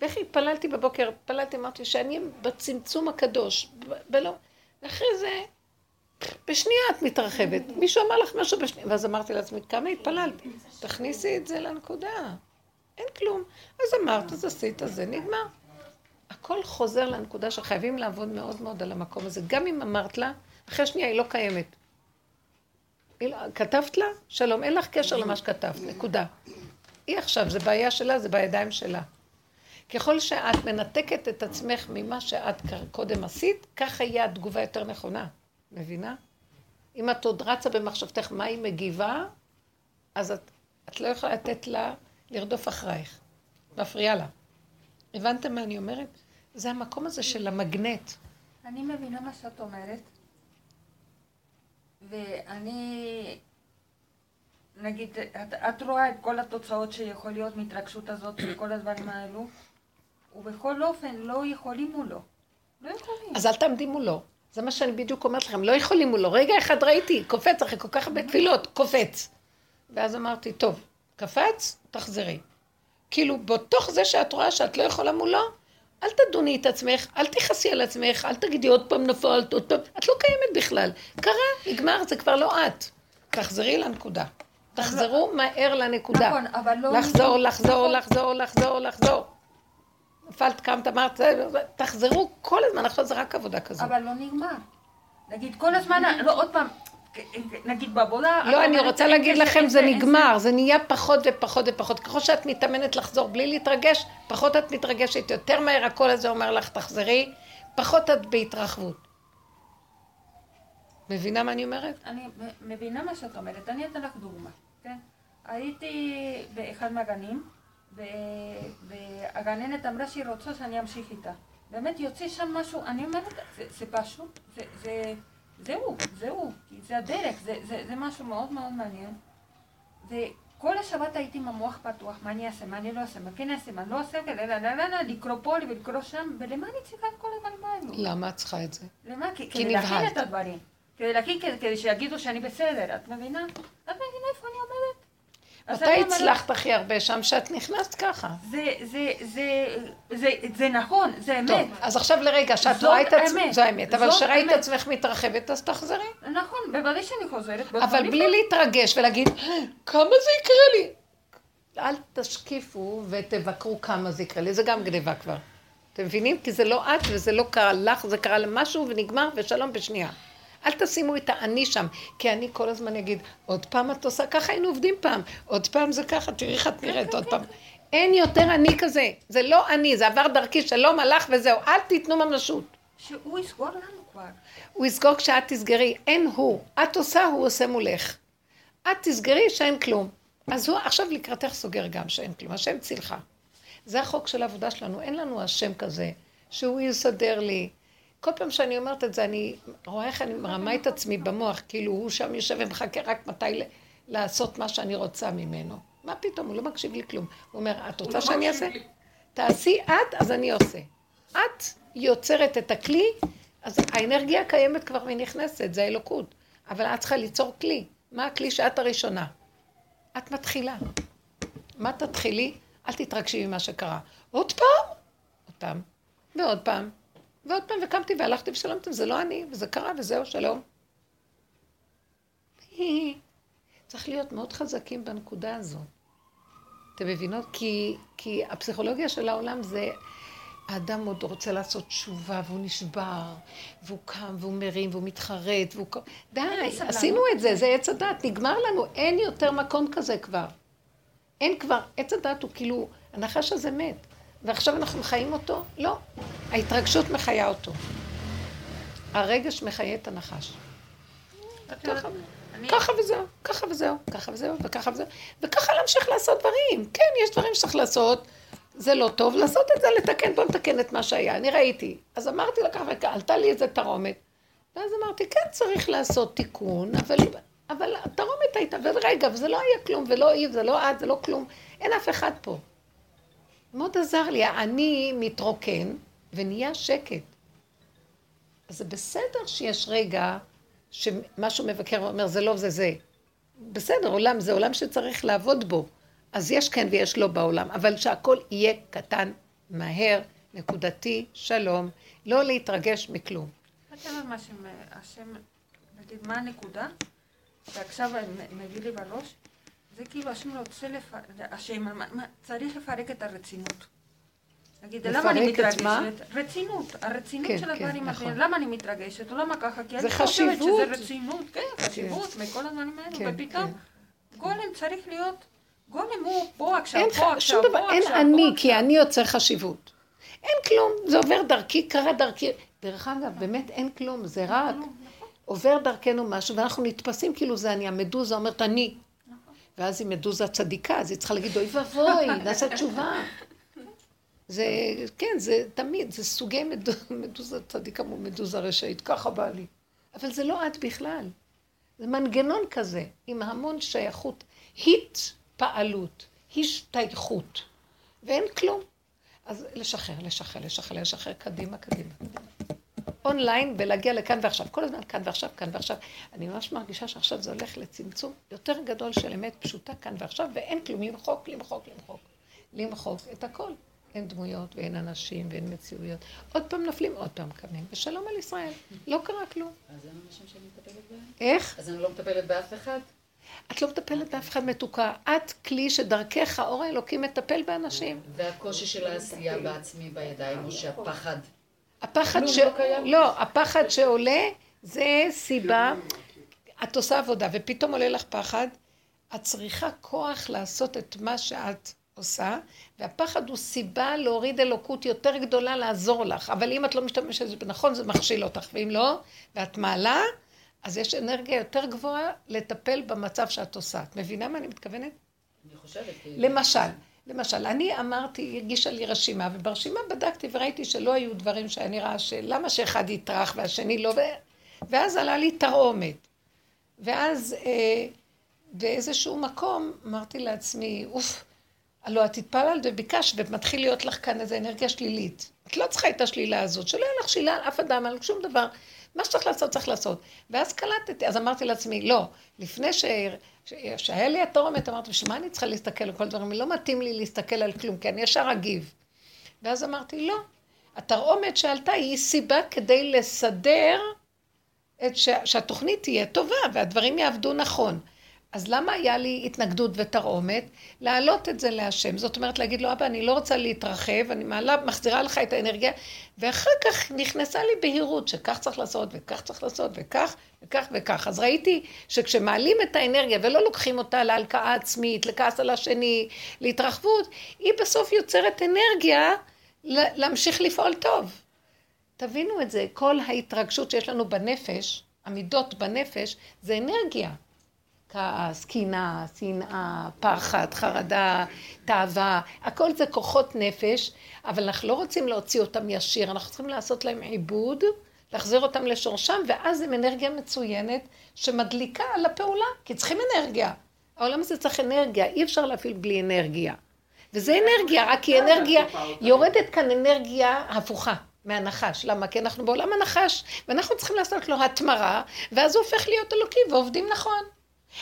ואיך התפללתי בבוקר, התפללתי, אמרתי שאני בצמצום הקדוש, ולא, ואחרי זה, בשנייה את מתרחבת. מישהו אמר לך משהו בשנייה, ואז אמרתי לעצמי, כמה התפללת? תכניסי את זה לנקודה. אין כלום. אז אמרת, אז עשית, זה נגמר. הכל חוזר לנקודה שחייבים לעבוד מאוד מאוד על המקום הזה. גם אם אמרת לה, אחרי שנייה היא לא קיימת. לא, כתבת לה? שלום, אין לך קשר למה שכתבת, נקודה. היא עכשיו, זה בעיה שלה, זה בידיים שלה. ככל שאת מנתקת את עצמך ממה שאת קודם עשית, ככה יהיה התגובה יותר נכונה. מבינה? אם את עוד רצה במחשבתך מה היא מגיבה, אז את, את לא יכולה לתת לה לרדוף אחרייך. מפריעה לה. הבנתם מה אני אומרת? זה המקום הזה של המגנט. אני מבינה מה שאת אומרת, ואני, נגיד, את, את רואה את כל התוצאות שיכול להיות מהתרגשות הזאת וכל הדברים האלו, ובכל אופן לא יכולים מולו. לא יכולים. אז אל תעמדי מולו. זה מה שאני בדיוק אומרת לכם, לא יכולים מולו. רגע אחד ראיתי, קופץ אחרי כל כך הרבה תפילות, קופץ. ואז אמרתי, טוב, קפץ, תחזרי. כאילו, בתוך זה שאת רואה שאת לא יכולה מולו, אל תדוני את עצמך, אל תכעסי על עצמך, אל תגידי עוד פעם נפלת, עוד פעם, את לא קיימת בכלל. קרה, נגמר, זה כבר לא את. תחזרי לנקודה. תחזרו מהר לנקודה. נכון, אבל לא... לחזור, לחזור, לחזור, לחזור, לחזור. נפלת, קמת, אמרת, תחזרו כל הזמן, עכשיו זה רק עבודה כזאת. אבל לא נגמר. נגיד, כל הזמן, לא, עוד פעם, נגיד בעבודה... לא, אני רוצה להגיד לכם, זה נגמר, זה נהיה פחות ופחות ופחות. ככל שאת מתאמנת לחזור בלי להתרגש, פחות את מתרגשת, יותר מהר הקול הזה אומר לך, תחזרי, פחות את בהתרחבות. מבינה מה אני אומרת? אני מבינה מה שאת אומרת. אני אתן לך דוגמה, כן? הייתי באחד מהגנים, והגננת אמרה שהיא רוצה שאני אמשיך איתה. באמת יוצא שם משהו, אני אומרת, זה, זה פשוט, זה, זה, זהו, זהו, זה הדרך, זה, זה, זה משהו מאוד מאוד מעניין. וכל השבת הייתי עם המוח פתוח, מה אני אעשה, מה אני לא אעשה, מה כן אעשה, מה לא אעשה, לקרוא פה ולקרוא שם, ולמה אני צריכה את כל הדברים האלו? למה את צריכה את זה? למה? כדי להכין את הדברים. כדי להכין, כדי שיגידו שאני בסדר, את מבינה? את מבינה איפה אני מתי הצלחת הכי הרבה שם שאת נכנסת ככה? זה, זה, זה, זה, זה נכון, זה אמת. טוב, אז עכשיו לרגע, שאת רואה את עצמך, זו האמת, אבל כשראית את עצמך מתרחבת, אז תחזרי. נכון, בוודאי שאני חוזרת. אבל בלי להתרגש ולהגיד, כמה זה יקרה לי? אל תשקיפו ותבקרו כמה זה יקרה לי, זה גם גניבה כבר. אתם מבינים? כי זה לא את וזה לא קרה לך, זה קרה למשהו ונגמר ושלום בשנייה. אל תשימו את האני שם, כי אני כל הזמן אגיד, עוד פעם את עושה, ככה היינו עובדים פעם, עוד פעם זה ככה, תראי איך את נראית, עוד פעם. אין יותר אני כזה, זה לא אני, זה עבר דרכי, שלום הלך וזהו, אל תיתנו ממשות. שהוא יסגור לנו כבר. הוא יסגור כשאת תסגרי, אין הוא. את עושה, הוא עושה מולך. את תסגרי שאין כלום. אז הוא עכשיו לקראתך סוגר גם שאין כלום, השם צילך. זה החוק של העבודה שלנו, אין לנו השם כזה, שהוא יסדר לי, כל פעם שאני אומרת את זה, אני רואה איך אני מרמה את עצמי במוח, כאילו הוא שם יושב ומחכה רק מתי לעשות מה שאני רוצה ממנו. מה פתאום, הוא לא מקשיב לי כלום. הוא אומר, את רוצה לא שאני אעשה? תעשי את, אז אני עושה. את יוצרת את הכלי, אז האנרגיה קיימת כבר ונכנסת, זה האלוקות. אבל את צריכה ליצור כלי. מה הכלי שאת הראשונה? את מתחילה. מה תתחילי? אל תתרגשי ממה שקרה. עוד פעם? עוד פעם. ועוד פעם. ועוד פעם, וקמתי והלכתי ושלמתם, זה לא אני, וזה קרה, וזהו, שלום. צריך להיות מאוד חזקים בנקודה הזאת. אתם מבינות? כי, כי הפסיכולוגיה של העולם זה, האדם עוד רוצה לעשות תשובה, והוא נשבר, והוא קם, והוא מרים, והוא מתחרט, והוא... די, עשינו את זה, זה עץ הדת, נגמר לנו, אין יותר מקום כזה כבר. אין כבר, עץ הדת הוא כאילו, הנחש הזה מת. ועכשיו אנחנו חיים אותו? לא. ההתרגשות מחיה אותו. הרגש מחיה את הנחש. ככה. ככה וזהו, ככה וזהו, ככה וזהו, וככה וזהו, וככה להמשיך לעשות דברים. כן, יש דברים שצריך לעשות, זה לא טוב, לעשות את זה, לתקן, בוא נתקן את מה שהיה. אני ראיתי. אז אמרתי לה ככה, עלתה לי איזה תרומת. ואז אמרתי, כן, צריך לעשות תיקון, אבל, אבל התרומת הייתה, ורגע, וזה לא היה כלום, ולא היא, זה לא את, זה לא כלום, אין אף אחד פה. מאוד עזר לי, אני מתרוקן, ונהיה שקט. אז זה בסדר שיש רגע שמשהו מבקר ואומר, זה לא זה זה. בסדר, עולם זה עולם שצריך לעבוד בו. אז יש כן ויש לא בעולם, אבל שהכל יהיה קטן, מהר, נקודתי, שלום, לא להתרגש מכלום. אתה יודע מה שהשם, נגיד, מה הנקודה? שעכשיו מביא לי בראש, זה כאילו השם רוצה, לפ... השם צריך לפרק את הרצינות. נגיד, למה אני מתרגשת? רצינות, הרצינות כן, של כן, הדברים כן, נכון. למה אני מתרגשת? למה ככה? כי אני חושבת שזה רצינות, כן, כן. חשיבות, מכל הדברים האלו, כן, ופתאום כן. גולם צריך להיות, גולם הוא פה עכשיו, פה עכשיו, שום דבר, אין אני, כי אני יוצר חשיבות. אין כלום, זה עובר דרכי, קרה דרכי. דרך אגב, באמת אין כלום, זה רק נכון. עובר דרכנו משהו, ואנחנו נתפסים כאילו זה אני. המדוזה אומרת אני. ואז היא מדוזה צדיקה, אז היא צריכה להגיד, אוי ואבוי, נעשה תשובה. זה, כן, זה תמיד, זה סוגי מדוזה צדיקה מול מדוזה רשעית, ככה בא לי. אבל זה לא את בכלל. זה מנגנון כזה, עם המון שייכות, התפעלות, השתייכות, ואין כלום. אז לשחרר, לשחרר, לשחרר, לשחרר, קדימה, קדימה. אונליין ולהגיע לכאן ועכשיו. כל הזמן כאן ועכשיו, כאן ועכשיו. אני ממש מרגישה שעכשיו זה הולך לצמצום יותר גדול של אמת פשוטה כאן ועכשיו, ואין כלום, למחוק, למחוק, למחוק. למחוק את הכל. אין דמויות ואין אנשים ואין מציאויות. עוד פעם נופלים, עוד פעם קמים. ושלום על ישראל. לא קרה כלום. אז אין אנשים שאני מטפלת בהם? איך? אז אני לא מטפלת באף אחד? את לא מטפלת באף אחד מתוקה. את כלי שדרכך האור האלוקי מטפל באנשים. והקושי של העשייה בעצמי בידיים, או שהפחד. הפחד ש... לא, לא, הפחד שעולה זה סיבה, את עושה עבודה ופתאום עולה לך פחד, את צריכה כוח לעשות את מה שאת עושה, והפחד הוא סיבה להוריד אלוקות יותר גדולה לעזור לך. אבל אם את לא משתמשת בזה נכון, זה מכשיל אותך, ואם לא, ואת מעלה, אז יש אנרגיה יותר גבוהה לטפל במצב שאת עושה. את מבינה מה אני מתכוונת? אני חושבת. למשל, למשל, אני אמרתי, היא הגישה לי רשימה, וברשימה בדקתי וראיתי שלא היו דברים שאני רואה שלמה שאחד יטרח והשני לא, ו... ואז עלה לי תרעומת. ואז אה, באיזשהו מקום אמרתי לעצמי, אוף, הלוא את התפללת וביקשת ומתחיל להיות לך כאן איזו אנרגיה שלילית. את לא צריכה את השלילה הזאת, שלא יהיה לך שלילה על אף אדם, על שום דבר. מה שצריך לעשות, צריך לעשות. ואז קלטתי, אז אמרתי לעצמי, לא, לפני ש... שהיה לי התורמת, אמרתי, בשביל מה אני צריכה להסתכל על כל דברים? לא מתאים לי להסתכל על כלום, כי אני ישר אגיב. ואז אמרתי, לא, התרעומת שעלתה היא סיבה כדי לסדר את ש... שהתוכנית תהיה טובה והדברים יעבדו נכון. אז למה היה לי התנגדות ותרעומת? להעלות את זה להשם. זאת אומרת, להגיד לו, אבא, אני לא רוצה להתרחב, אני מעלה, מחזירה לך את האנרגיה, ואחר כך נכנסה לי בהירות שכך צריך לעשות, וכך צריך לעשות, וכך, וכך וכך. אז ראיתי שכשמעלים את האנרגיה ולא לוקחים אותה להלקאה עצמית, לכעס על השני, להתרחבות, היא בסוף יוצרת אנרגיה להמשיך לפעול טוב. תבינו את זה, כל ההתרגשות שיש לנו בנפש, המידות בנפש, זה אנרגיה. כעס, קינה, שנאה, פחד, חרדה, תאווה, הכל זה כוחות נפש, אבל אנחנו לא רוצים להוציא אותם ישיר, אנחנו צריכים לעשות להם עיבוד, להחזיר אותם לשורשם, ואז הם אנרגיה מצוינת שמדליקה על הפעולה, כי צריכים אנרגיה. העולם הזה צריך אנרגיה, אי אפשר להפעיל בלי אנרגיה. וזה אנרגיה, רק כי אנרגיה, יורדת כאן אנרגיה הפוכה. מהנחש. למה? כי אנחנו בעולם הנחש, ואנחנו צריכים לעשות לו התמרה, ואז הוא הופך להיות אלוקי ועובדים נכון.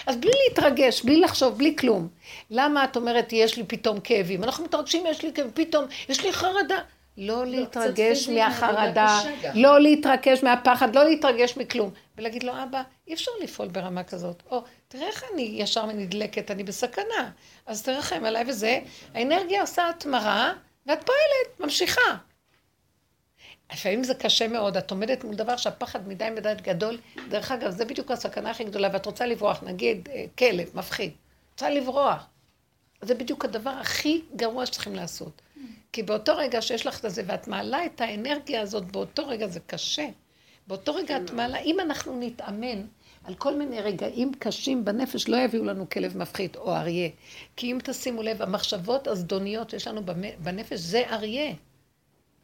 אז בלי להתרגש, בלי לחשוב, בלי כלום. למה את אומרת, יש לי פתאום כאבים? אנחנו מתרגשים, יש לי כאבים, פתאום, יש לי חרדה. לא להתרגש פיזית, מהחרדה. לא להתרגש מהפחד, לא להתרגש מכלום. ולהגיד לו, אבא, אי אפשר לפעול ברמה כזאת. או, תראה איך אני ישר נדלקת, אני בסכנה. אז תרחם עליי וזה. האנרגיה עושה התמרה, ואת פועלת, ממשיכה. לפעמים זה קשה מאוד, את עומדת מול דבר שהפחד מדי מדי גדול. דרך אגב, זה בדיוק הסכנה הכי גדולה, ואת רוצה לברוח, נגיד אה, כלב, מפחיד. רוצה לברוח. זה בדיוק הדבר הכי גרוע שצריכים לעשות. כי באותו רגע שיש לך את זה, ואת מעלה את האנרגיה הזאת, באותו רגע זה קשה. באותו רגע את מעלה, אם אנחנו נתאמן על כל מיני רגעים קשים בנפש, לא יביאו לנו כלב מפחיד או אריה. כי אם תשימו לב, המחשבות הזדוניות שיש לנו בנפש זה אריה.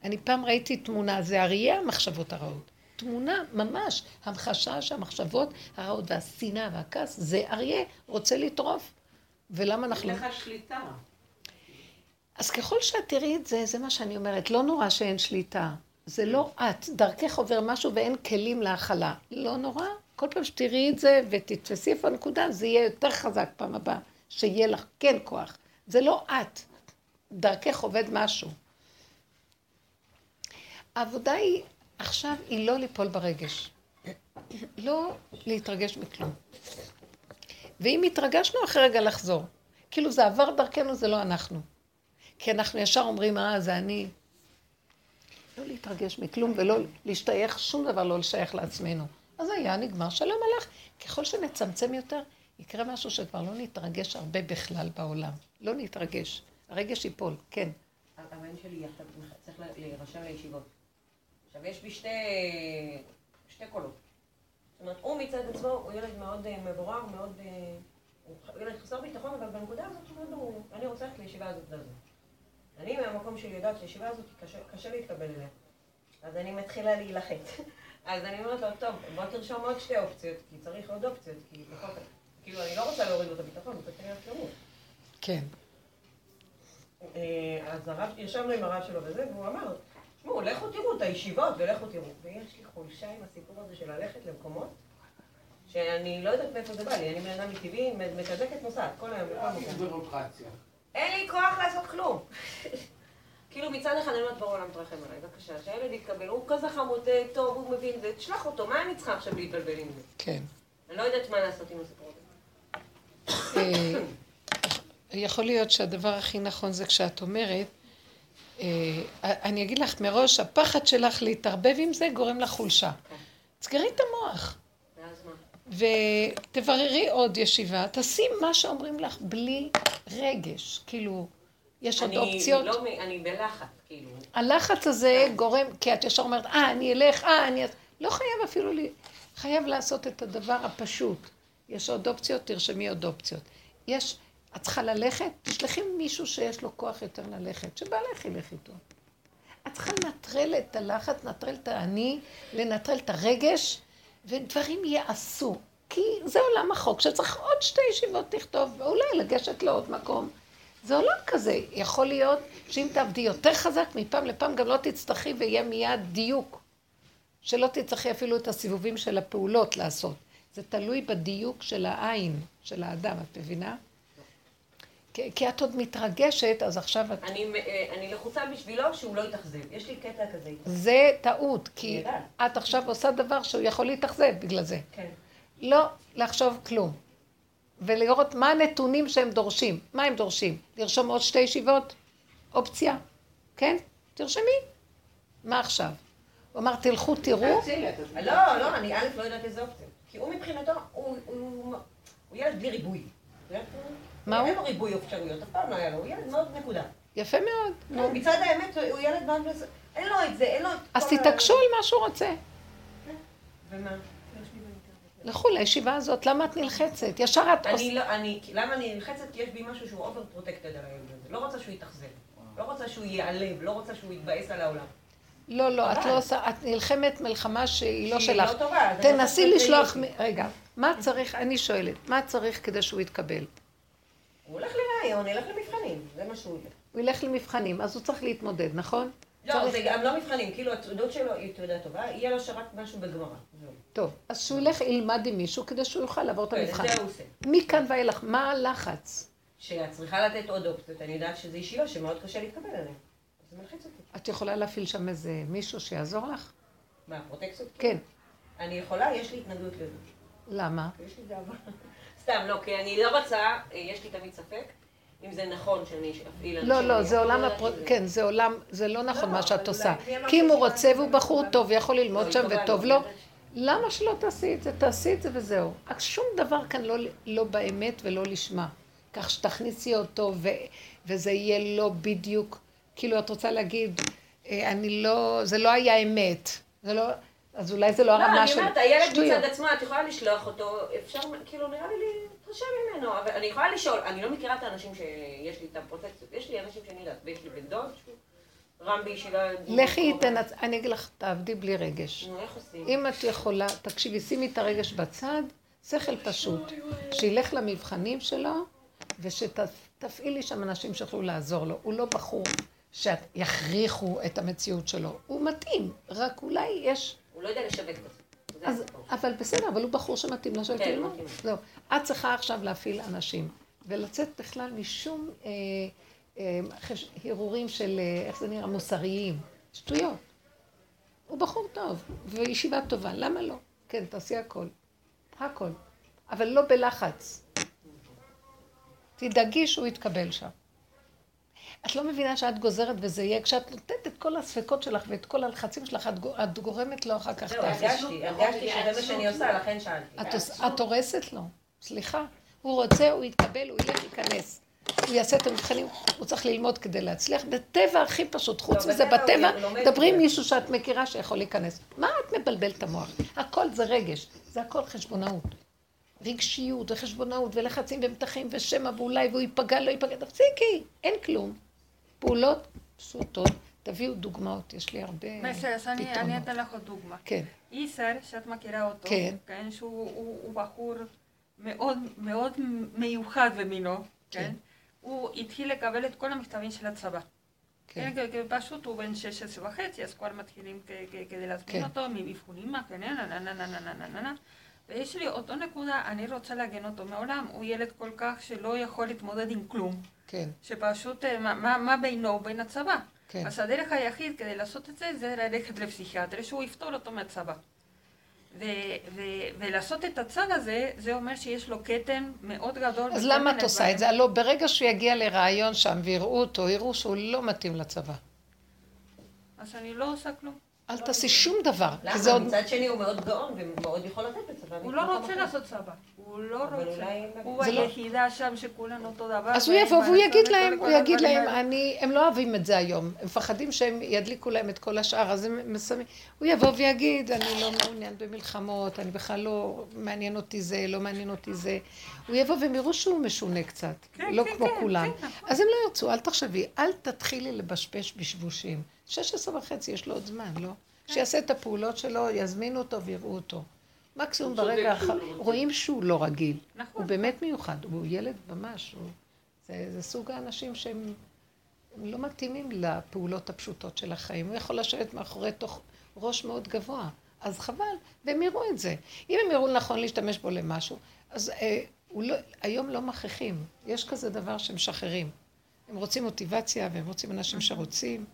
אני פעם ראיתי תמונה, זה אריה המחשבות הרעות. תמונה, ממש, המחשה שהמחשבות הרעות והשנאה והכעס, זה אריה, רוצה לטרוף. ולמה אנחנו... אין לך שליטה. אז ככל שאת תראי את זה, זה מה שאני אומרת, לא נורא שאין שליטה. זה לא את, דרכך עובר משהו ואין כלים להכלה. לא נורא, כל פעם שתראי את זה ותתפסי איפה הנקודה, זה יהיה יותר חזק פעם הבאה, שיהיה לך כן כוח. זה לא את, דרכך עובד משהו. העבודה היא, עכשיו היא לא ליפול ברגש. לא להתרגש מכלום. ואם התרגשנו, אחרי רגע לחזור. כאילו זה עבר דרכנו, זה לא אנחנו. כי אנחנו ישר אומרים, אה, זה אני. לא להתרגש מכלום ולא להשתייך, שום דבר לא לשייך לעצמנו. אז היה, נגמר, שלום הלך. ככל שנצמצם יותר, יקרה משהו שכבר לא נתרגש הרבה בכלל בעולם. לא נתרגש. הרגש ייפול, כן. הבן שלי צריך להירשם לישיבות. עכשיו, יש בי שתי, שתי קולות. זאת אומרת, הוא מצד עצמו, הוא ילד מאוד אה, מבורר, מאוד... אה, הוא ילד חסר ביטחון, אבל בנקודה הזאת הוא מאוד ברור. אני רוצה ללכת לישיבה הזאת והזאת. אני מהמקום שלי יודעת שהישיבה הזאת קשה, קשה להתקבל אליה. אז אני מתחילה להילחץ. אז אני אומרת לו, טוב, בוא תרשום עוד שתי אופציות, כי צריך עוד אופציות, כי לפחות... כאילו, אני לא רוצה להוריד לו את הביטחון, הוא צריך למות. כן. אה, אז הרב, ישבנו עם הרב שלו וזה, והוא אמר, תשמעו, לכו תראו את הישיבות ולכו תראו. ויש לי חולשה עם הסיפור הזה של ללכת למקומות שאני לא יודעת מאיפה זה בא לי, אני בן אדם מטבעי, מתדלקת נוסעת כל היום בכל מקום. אין לי כוח לעשות כלום. כאילו מצד אחד אני אומרת, בעולם תרחם עליי, בבקשה, שהילד יתקבל, הוא כזה חמוד, אה, טוב, הוא מבין, זה, תשלח אותו, מה אני צריכה עכשיו להתבלבל עם זה? כן. אני לא יודעת מה לעשות עם הסיפור הזה. אה, יכול להיות שהדבר הכי נכון זה כשאת אומרת, אני אגיד לך מראש, הפחד שלך להתערבב עם זה גורם לך חולשה. תסגרי את המוח? ותבררי עוד ישיבה, תשים מה שאומרים לך בלי רגש, כאילו, יש עוד אופציות. לא אני בלחץ, כאילו. הלחץ הזה גורם, כי את ישר אומרת, אה, אני אלך, אה, אני... אעש-" לא חייב אפילו, לי, חייב לעשות את הדבר הפשוט. יש עוד אופציות, תרשמי עוד אופציות. יש, את צריכה ללכת, תשלחי מישהו שיש לו כוח יותר ללכת, שבא לך ילך איתו. את צריכה לנטרל את הלחץ, לנטרל את האני, לנטרל את הרגש, ודברים ייעשו. כי זה עולם החוק, שצריך עוד שתי ישיבות לכתוב, ואולי לגשת לעוד מקום. זה עולם כזה. יכול להיות שאם תעבדי יותר חזק, מפעם לפעם גם לא תצטרכי ויהיה מיד דיוק. שלא תצטרכי אפילו את הסיבובים של הפעולות לעשות. זה תלוי בדיוק של העין, של האדם, את מבינה? כי, את עוד מתרגשת, אז עכשיו את... אני, אה, אני לחוצה בשבילו שהוא לא יתאכזב. יש לי קטע כזה. זה טעות, כי. את עכשיו עושה דבר שהוא יכול להתאכזב בגלל זה. כן. לא לחשוב כלום. ולראות מה הנתונים שהם דורשים. מה הם דורשים? לרשום עוד שתי ישיבות? אופציה. כן? תרשמי. מה עכשיו? הוא אמר, תלכו תראו. יודעת. לא, לא, אני א' לא יודעת איזה אופציה. כי הוא מבחינתו, הוא ילד בלי ריבוי. מה הוא? אין לו ריבוי אפשרויות, אף פעם לא היה לו, הוא ילד מאוד נקודה. יפה מאוד. נו. מצד האמת, הוא ילד מאוד... אין לו את זה, אין לו את אז תתעקשו על מה שהוא רוצה. ומה? לכו לישיבה הזאת, למה את נלחצת? ישר את. אני לא, אני, למה אני נלחצת? כי יש בי משהו שהוא over protected על הילד הזה. לא רוצה שהוא יתאכזב. לא רוצה שהוא ייעלב, לא רוצה שהוא יתבאס על העולם. לא, לא, את לא עושה, את נלחמת מלחמה שהיא לא שהיא שלך. לא טובה, תנסי לשלוח... רגע, מה צריך, אני שואלת, מה צריך כדי שהוא יתקבל? הוא הולך לראיון, ילך למבחנים, זה מה שהוא ילך. הוא ילך למבחנים, אז הוא צריך להתמודד, נכון? לא, זה גם לא מבחנים, כאילו התעודות שלו היא תעודה טובה, יהיה לו שרק משהו בגמרא. טוב, אז שהוא ילך ילמד עם מישהו כדי שהוא יוכל לעבור את כן, המבחן. זה הוא עושה. מכאן ואילך, מה הלחץ? שאת צריכה לתת עוד אופציות, אני יודעת שזו ישיבה שמאוד קשה להתקבל עליה. זה מלחיץ אותי. את יכולה להפעיל שם איזה מישהו שיעזור לך? מה, פרוטקציות? כן. אני יכולה, יש לי התנגדות לזה. למה? יש לי גאווה. סתם, לא, כי אני לא רוצה, אה, יש לי תמיד ספק, אם זה נכון שאני אפעיל אנשים. לא, לא, זה עולם. שזה- כן, זה עולם, זה לא נכון לא, מה שאת עושה. כי אם הוא רוצה והוא בחור. טוב ויכול לא, ללמוד שם וטוב לא, לו, באמת. למה שלא תעשי את זה? תעשי את זה וזהו. שום דבר כאן לא, לא באמת ולא לשמה. כך שתכניסי אותו ו, וזה יהיה לא בדיוק, כאילו את רוצה להגיד, אה, אני לא, זה לא היה אמת. זה לא, אז אולי זה לא לא, הרמה אני של אומרת, הילד שטויות. מצד עצמו, את יכולה לשלוח אותו, אפשר, כאילו, נראה לי להתרשם ממנו, אבל אני יכולה לשאול, אני לא מכירה את האנשים שיש לי איתם פרוטקציות, יש לי אנשים שאני יודעת, ויש לי בן דוד, רם בישיבה... לכי תנצ... אני אגיד לך, תעבדי בלי רגש. נו, איך עושים? אם את יכולה, תקשיבי, שימי את הרגש בצד, שכל פשוט. שילך למבחנים שלו, ושתפעילי שם אנשים שיוכלו לעזור לו. הוא לא בחור שיכריחו את המציאות שלו. הוא מתאים, רק אולי יש... הוא לא יודע לשווק את זה. אז. אבל בסדר, אבל הוא בחור שמתאים לשבת כן, ללמוד. מתאים. זהו. את צריכה עכשיו להפעיל אנשים, ולצאת בכלל משום אה, אה, הרהורים של, אה, איך זה נראה, מוסריים. שטויות. הוא בחור טוב, וישיבה טובה, למה לא? כן, תעשי הכל. הכל. אבל לא בלחץ. תדאגי שהוא יתקבל שם. את לא מבינה שאת גוזרת וזה יהיה, כשאת נותנת את כל הספקות שלך ואת כל הלחצים שלך, את גו- את גורמת לו אחר כך זהו. הרגשתי, הרגשתי שזה מה שאני עושה, לכן שאלתי. את הורסת לו, סליחה. הוא רוצה, הוא יתקבל, הוא ילך, ייכנס. הוא יעשה את המבחנים, הוא צריך ללמוד כדי להצליח. בטבע הכי פשוט, חוץ לא, מזה, בטבע דברי עם. מישהו שאת מכירה שיכול להיכנס. מה את מבלבלת את המוח? הכל זה רגש, זה הכל חשבונאות. רגשיות וחשבונאות ולחצים ומתחים ושמא ואולי והוא ייפגע, לא ייפגע, תפסיקי, אין כלום. פעולות פשוטות. תביאו דוגמאות, יש לי הרבה פתרונות. אני אתן לך עוד דוגמה. כן. איסר, שאת מכירה אותו, כן, כן שהוא הוא, הוא בחור מאוד מאוד מיוחד במינו, כן? כן, הוא התחיל לקבל את כל המכתבים של הצבא. כן, כן, כן, פשוט הוא בן 16 וחצי, אז כבר מתחילים כדי להזמין כן. אותו, מבחונים מה, כן, נה, נה, נה, נה, נה, נה, נה, נה, נה, נה, נה, נה, נה נה נה נה נה נה נה ויש לי אותו נקודה, אני רוצה להגן אותו מעולם, הוא ילד כל כך שלא יכול להתמודד עם כלום, כן, שפשוט, אה, מה- מה מה בינו ובין הצבא? כן. אז הדרך היחיד כדי לעשות את זה, זה ללכת לפסיכיאטר, שהוא יפתור אותו מהצבא. ו- ו- ולעשות את הצד הזה, זה אומר שיש לו כתם מאוד גדול. אז למה את עושה. את זה? הלוא ברגע שהוא יגיע לרעיון שם ויראו אותו, יראו שהוא לא מתאים לצבא. אז אני לא עושה כלום. אל תעשי שום דבר. זה למה? מצד שני הוא מאוד גאון ומאוד יכול לתת לצבא. הוא לא רוצה לעשות צבא. הוא לא רוצה. הוא היחידה שם שכולנו אותו דבר. אז הוא יבוא והוא יגיד להם, הוא יגיד להם. אני, הם לא אוהבים את זה היום. הם מפחדים שהם ידליקו להם את כל השאר, אז הם מסיימים. הוא יבוא ויגיד, אני לא מעוניין במלחמות, אני בכלל לא מעניין אותי זה, לא מעניין אותי זה. הוא יבוא והם יראו שהוא משונה קצת, כן, לא כן, כמו כן, כולם. כן, נכון. אז הם לא ירצו, אל תחשבי, אל תתחילי לבשבש בשבושים. 16 וחצי, יש לו עוד זמן, לא? כן. שיעשה את הפעולות שלו, יזמינו אותו ויראו אותו. מקסימום ברגע שהוא האחר, לא. רואים שהוא לא רגיל. נכון. הוא באמת מיוחד, הוא ילד ממש, הוא... זה, זה סוג האנשים שהם הם לא מתאימים לפעולות הפשוטות של החיים. הוא יכול לשבת מאחורי תוך ראש מאוד גבוה, אז חבל, והם יראו את זה. אם הם יראו נכון להשתמש בו למשהו, אז אה, לא, היום לא מכריחים, יש כזה דבר שמשחררים. הם רוצים מוטיבציה והם רוצים אנשים שרוצים,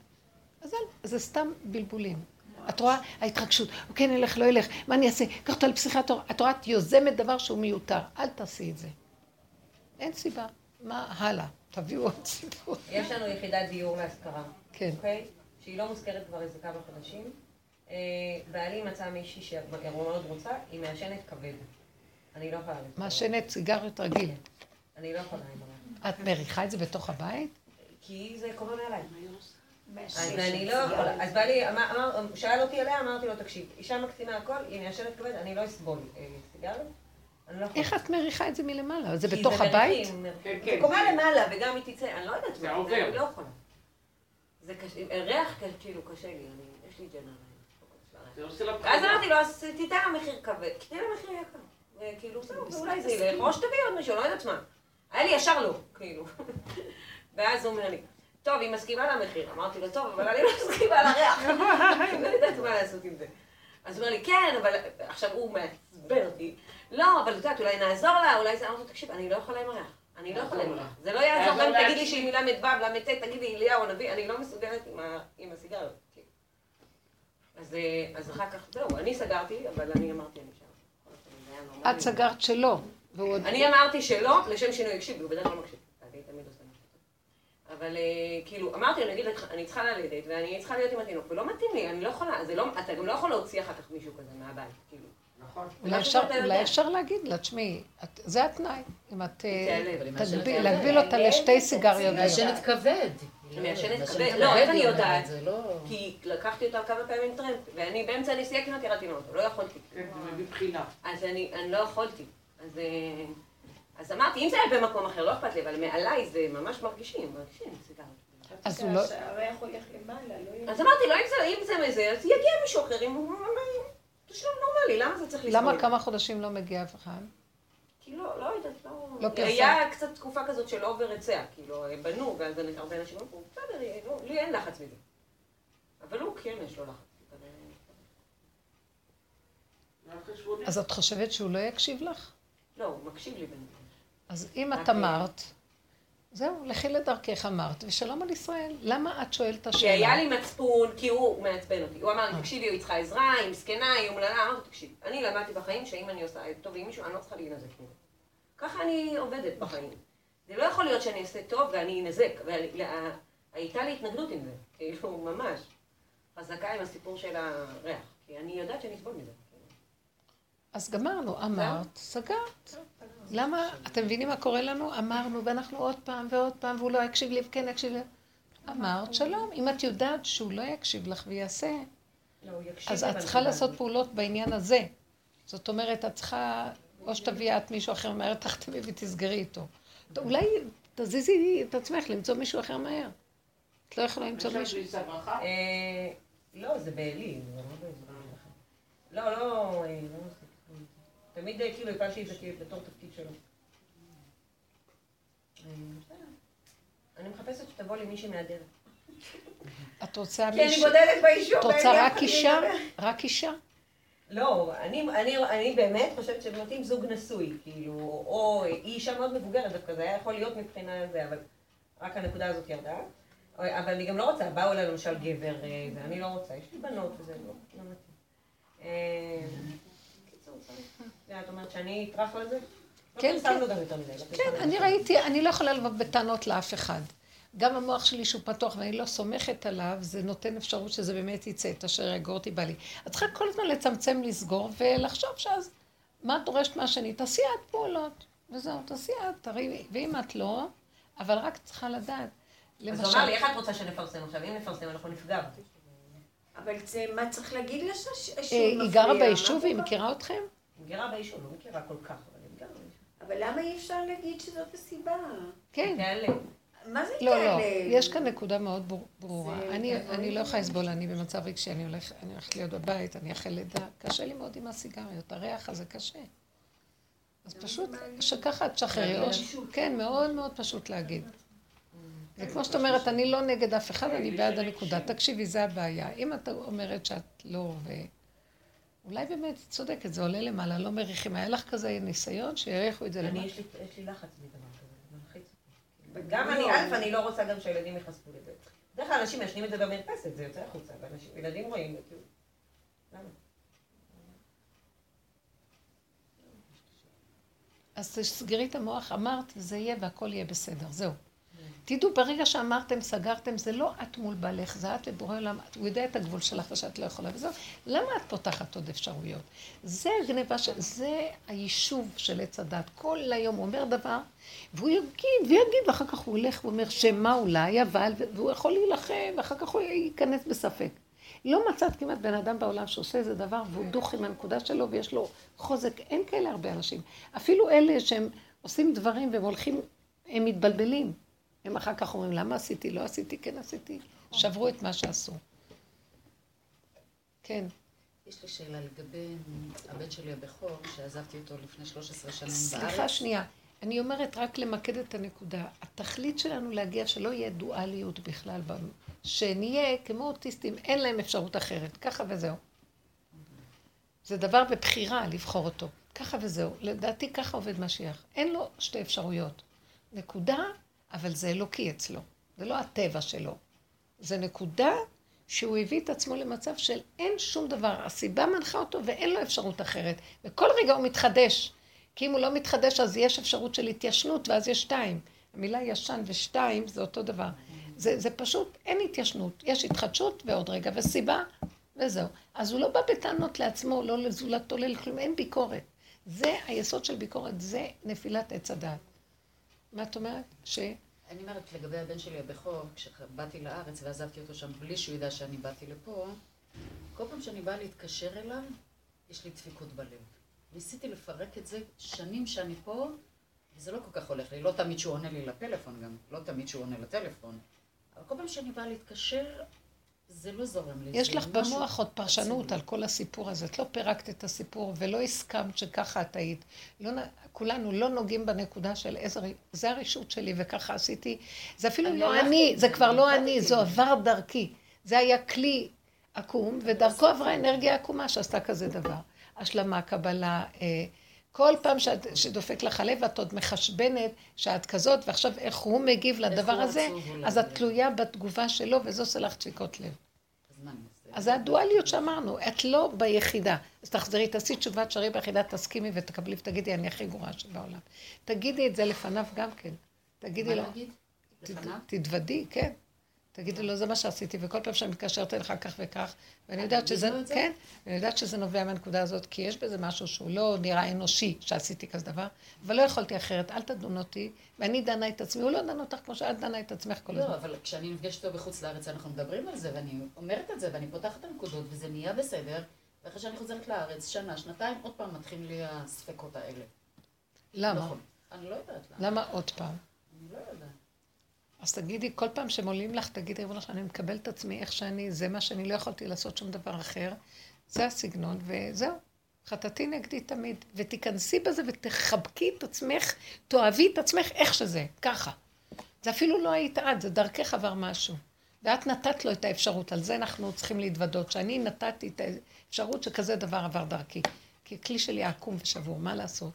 אז זה סתם בלבולים. את רואה? ההתרגשות, הוא כן ילך, לא ילך, מה אני אעשה? קח אותו לפסיכיאטר. את רואה? את יוזמת דבר שהוא מיותר, אל תעשי את זה. אין סיבה. מה הלאה? תביאו עוד סיפור. יש לנו יחידת דיור להשכרה, כן. אוקיי? שהיא לא מוזכרת כבר איזה כמה חודשים. אה, בעלי מצא מישהי שהוא מאוד רוצה, היא מעשנת כבד. אני לא יכולה לזה. מעשנת סיגריות רגיל. אני לא יכולה הרע. את מריחה את זה בתוך הבית? כי זה קורה מעליי. אז אני לא יכולה. אז בעלי אמר- אמר- שאל אותי עליה, אמרתי לו, תקשיב, אישה מקסימה הכל, היא מעשנת כבד, אני לא אסבול אה, סיגריות. אני לא. איך את מריחה את זה מלמעלה? זה בתוך הבית? כן, זה כן. קומה למעלה, וגם היא תצא, אני לא יודעת זה מה, עובר. אני לא יכולה. זה קשה, ריח כאילו קשה לי, אני- יש לי. זה לה ואז אמרתי לו, אז תיתן לה מחיר כבד, תיתן לה מחיר יקר. וכאילו, זהו, ואולי זה ילך, או שתביא עוד מישהו, לא יודעת מה. היה לי ישר לא, כאילו. ואז הוא אומר לי, טוב, היא מסכימה למחיר. אמרתי לו, טוב, אבל אני לא מסכימה לריח. אני לא יודעת מה לעשות עם זה. אז הוא אומר לי, כן, אבל עכשיו הוא מעצבן אותי. לא, אבל את יודעת, אולי נעזור לה, אולי זה... אמרתי לו, תקשיב, אני לא יכולה עם הריח. אני לא יכולה למנוע. לך. זה לא יעזור גם לך. תגיד לי שהיא מילה מ"ו, ל"ט, תגיד לי אליהו הנביא, אני לא מסוגלת עם עם הסיגריות. אז אה, אז אחר כך, זהו, אני סגרתי, אבל אני אמרתי, אני שם. את סגרת שלא. אני אמרתי שלא, לשם שינוי הקשיב, הוא בדרך כלל לא מקשיב. אני תמיד עושה משהו טוב. אבל אה, כאילו, אמרתי, אני אגיד, אני צריכה ללדת, ואני צריכה להיות עם התינוק, ולא מתאים לי, אני לא יכולה, זה לא, אתה גם לא יכול להוציא אחר כך מישהו כזה מהבית, כאילו. נכון. אולי משהו אפשר- להגיד לה, תשמעי, זה התנאי. אם את... אה, תגביל- אותה לשתי סיגריות היא. מעשנת כבד. היא מעשנת מעשנת כבד. לא, איך אני יודעת? לא... כי לקחתי אותה כמה פעמים טרמפ, ואני באמצע הנסיעה כמעט ירדתי מהאוטו, לא יכולתי. כן, זה מביא בחילה. אז אני, אני לא יכולתי. אז, אה, אז אמרתי, אם זה היה במקום אחר, לא אכפת לי, אבל מעליי זה ממש מרגישים, מרגישים סיגריות. אז הוא לא... לא. אז אמרתי לו, אם זה, אם זה מזה, אז יגיע מישהו אחר, אם הוא... תשלום נורמלי, למה זה צריך לסבול? למה כמה חודשים לא מגיע אף אחד? כי לא, לא יודעת, לא... לא פרסמת. היה קצת תקופה כזאת של over היצע, כאילו, בנו, ואז הרבה אנשים אמרו, בסדר, לא, לי אין לחץ מזה. אבל הוא כן, יש לו לחץ. זה. אז את חושבת שהוא לא יקשיב לך? לא, הוא מקשיב לי בינתיים. אז אם את אמרת, זהו, לכי לדרכך אמרת, ושלום על ישראל. למה את שואלת את כי השאלה? היה לי מצפון, כי הוא מעצבן אותי. הוא אמר אה. לי, תקשיבי, היא צריכה עזרה, היא מסכנה, היא אומללה. אמרתי, תקשיב, אני למדתי בחיים שאם אני עושה טוב עם מישהו, אני לא צריכה להינזק ממנו. ככה אני עובדת בחיים. זה לא יכול להיות שאני אעשה טוב ואני אנזק. וה- הייתה לי התנגדות עם זה, כאילו, ממש. חזקה עם הסיפור של הריח. כי אני יודעת שאני אסבול מזה. אז גמרנו, אמרת, סגרת. למה, אתם מבינים מה קורה לנו? אמרנו, ואנחנו עוד פעם ועוד פעם, והוא לא יקשיב לי וכן יקשיב לי. אמרת, שלום. אם את יודעת שהוא לא יקשיב לך ויעשה, לא, אז את צריכה לעשות. פעולות בעניין הזה. זאת אומרת, את צריכה, או שתביאי את מישהו אחר מהר, תחתמי ותסגרי איתו. אולי תזיזי את עצמך למצוא מישהו אחר מהר. את לא יכולה למצוא מישהו. אה, לא, זה בעלי, לא שלכם. לא, לא, אה, לא עשיתי כלום. תמיד אה, כאילו הפעלתי את זה כאילו בתור תפקיד שלו. אה. אני מחפשת שתבוא לי מישהי מהדרך. את רוצה כי אני מישהו... בודדת ביישוב. את רוצה רק אישה? רק אישה? לא, אני, אני, אני באמת חושבת שמתאים זוג נשוי, כאילו, או היא אישה מאוד מבוגרת דווקא, זה היה יכול להיות מבחינה זה, אבל רק הנקודה הזאת ירדה. אבל אני גם לא רוצה, באו אליי למשל גבר, אה, ואני לא רוצה, יש לי בנות וזה, לא, לא מתאים. קיצור, צריך. את אומרת שאני אטרח על זה? כן, לא. לא כן, פרסמנו. אני ראיתי, אני לא יכולה לבוא בטענות לאף אחד. גם המוח שלי שהוא פתוח ואני לא סומכת עליו, זה נותן אפשרות שזה באמת יצא, את אשר יגור אותי בא לי. את צריכה כל הזמן לצמצם, לסגור ולחשוב שאז, מה את דורשת מהשני? תעשי את פעולות, וזהו, תעשי את, תראי, ואם את לא, אבל רק צריכה לדעת. אז הוא אמר לי, איך את רוצה שנפרסם עכשיו? אם נפרסם, אנחנו נפגע. אבל זה, מה צריך להגיד לה אה? היא גרה ביישוב, היא? מכירה אתכם? היא גרה ביישוב, לא מכירה כל כך, אבל היא גרה ביישוב. אבל למה אי אפשר להגיד שזאת הסיבה? כן. תיעלם. מה זה לא, לא, כאלה? יש כאן נקודה מאוד ברורה. זה אני, אני לא יכולה לסבול, אני במצב רגשי, אני אני הולכת להיות בבית, אני אחרי לידה. קשה לי מאוד עם הסיגריות, הריח הזה קשה. אז פשוט, שככה תשחררי. או ש- כן, מאוד מאוד פשוט להגיד. זה כמו שאת אומרת, אני לא נגד אף אחד, אני בעד הנקודה. תקשיבי, זה הבעיה. אם את אומרת שאת לא, ו... אולי באמת, צודקת, זה עולה למעלה, לא מריחים. היה לך כזה ניסיון שיריחו את זה למעלה? יש לי, יש לי לחץ מדבר כזה, זה מלחיץ. גם אני, א', אני לא רוצה גם שהילדים ייחשפו לזה. בדרך כלל אנשים מעשנים את זה במרפסת, זה יוצא החוצה, ואנשים, ילדים רואים, וכאילו, למה? אז תסגרי את המוח, אמרת, זה יהיה והכל יהיה בסדר, זהו. תדעו, ברגע שאמרתם, סגרתם, זה לא את מול בעלך, זה את ובורא עולם, הוא יודע את הגבול שלך ושאת לא יכולה, וזהו. למה את פותחת עוד אפשרויות? זה הגניבה של, זה היישוב של עץ הדת. כל היום הוא אומר דבר, והוא יגיד, ויגיד, ואחר כך הוא ילך ואומר שמה אולי, אבל, והוא יכול להילחם, ואחר כך הוא ייכנס בספק. לא מצאת כמעט בן אדם בעולם שעושה איזה דבר והוא דוך עם הנקודה שלו ויש לו חוזק. אין כאלה הרבה אנשים. אפילו אלה שהם עושים דברים והם הולכים, הם מתבלבלים. הם אחר כך אומרים, למה עשיתי, לא עשיתי, כן עשיתי. שברו את מה שעשו. כן. יש לי שאלה לגבי הבן שלי הבכור, שעזבתי אותו לפני 13 שנים בארץ. סליחה שנייה. אני אומרת רק למקד את הנקודה. התכלית שלנו להגיע שלא יהיה דואליות בכלל, ב- שנהיה כמו אוטיסטים, אין להם אפשרות אחרת, ככה וזהו. זה דבר בבחירה לבחור אותו, ככה וזהו. לדעתי ככה עובד משיח. אין לו שתי אפשרויות. נקודה, אבל זה אלוקי אצלו. זה לא הטבע שלו. זה נקודה שהוא הביא את עצמו למצב של אין שום דבר. הסיבה מנחה אותו ואין לו אפשרות אחרת. וכל רגע הוא מתחדש. כי אם הוא לא מתחדש, אז יש אפשרות של התיישנות, ואז יש שתיים. המילה ישן ושתיים זה אותו דבר. זה, זה פשוט, אין התיישנות. יש התחדשות ועוד רגע, וסיבה, וזהו. אז הוא לא בא בטענות לעצמו, לא לזולתו, לא לכלום, אין ביקורת. זה היסוד של ביקורת, זה נפילת עץ הדעת. מה את אומרת? ש... אני אומרת, לגבי הבן שלי הבכור, כשבאתי לארץ ועזבתי אותו שם בלי שהוא ידע שאני באתי לפה, כל פעם שאני באה להתקשר אליו, יש לי דפיקות בלב. ניסיתי לפרק את זה שנים שאני פה, וזה לא כל כך הולך לי. לא תמיד שהוא עונה לי לפלאפון גם, לא תמיד שהוא עונה לטלפון. אבל כל פעם שאני באה להתקשר, זה לא זורם לי. יש לך במוח עוד פרשנות על כל הסיפור הזה. את לא פירקת את הסיפור ולא הסכמת שככה את היית. לא, כולנו לא נוגעים בנקודה של איזה... זה הרשות שלי וככה עשיתי. זה אפילו לא אני, זה כבר לא אני זה עבר דרכי. זה היה כלי עקום, ודרכו עברה אנרגיה עקומה שעשתה כזה דבר. השלמה, קבלה, אה, כל פעם שאת, שדופק לך הלב, את עוד מחשבנת שאת כזאת, ועכשיו איך הוא מגיב לדבר הזה. אז את תלויה בתגובה שלו, וזה עושה לך דפיקות לב. אז מה זה הדואליות שאמרנו, את לא ביחידה. אז תחזרי, תעשי תשובה, תשארי ביחידה, תסכימי ותקבלי ותגידי, אני הכי גרועה שבעולם. תגידי את זה לפניו גם כן. תגידי מה לו, להגיד? תת- לפניו? תתוודי, כן. תגידי לו, זה מה שעשיתי, וכל פעם שאני מתקשרת אליך כך וכך, ואני יודעת שזה? כן, ואני יודעת שזה נובע מהנקודה הזאת, כי יש בזה משהו שהוא לא נראה אנושי שעשיתי כזה דבר, אבל לא יכולתי אחרת, אל תדון אותי, ואני דנה את עצמי, הוא לא דן אותך כמו שאת דנה את עצמך כל הזמן. לא, אבל כשאני נפגשת איתו בחוץ לארץ, אנחנו מדברים על זה, ואני אומרת את זה, ואני פותחת את הנקודות, וזה נהיה בסדר, ואחרי שאני חוזרת לארץ, שנה, שנתיים, עוד פעם מתחילים לי הספקות האלה. למה? נכון. אני לא יודעת למה. למה עוד פעם? אני לא יודעת. אז תגידי, כל פעם שהם עולים לך, תגידי, ריבונו שלנו, אני מקבל את עצמי איך שאני, זה מה שאני לא יכולתי לעשות שום דבר אחר, זה הסגנון, וזהו. חטאתי נגדי תמיד. ותיכנסי בזה ותחבקי את עצמך, תאהבי את עצמך איך שזה, ככה. זה אפילו לא היית את, זה דרכך עבר משהו. ואת נתת לו את האפשרות, על זה אנחנו צריכים להתוודות, שאני נתתי את האפשרות שכזה דבר עבר דרכי. כי הכלי שלי עקום ושבור, מה לעשות?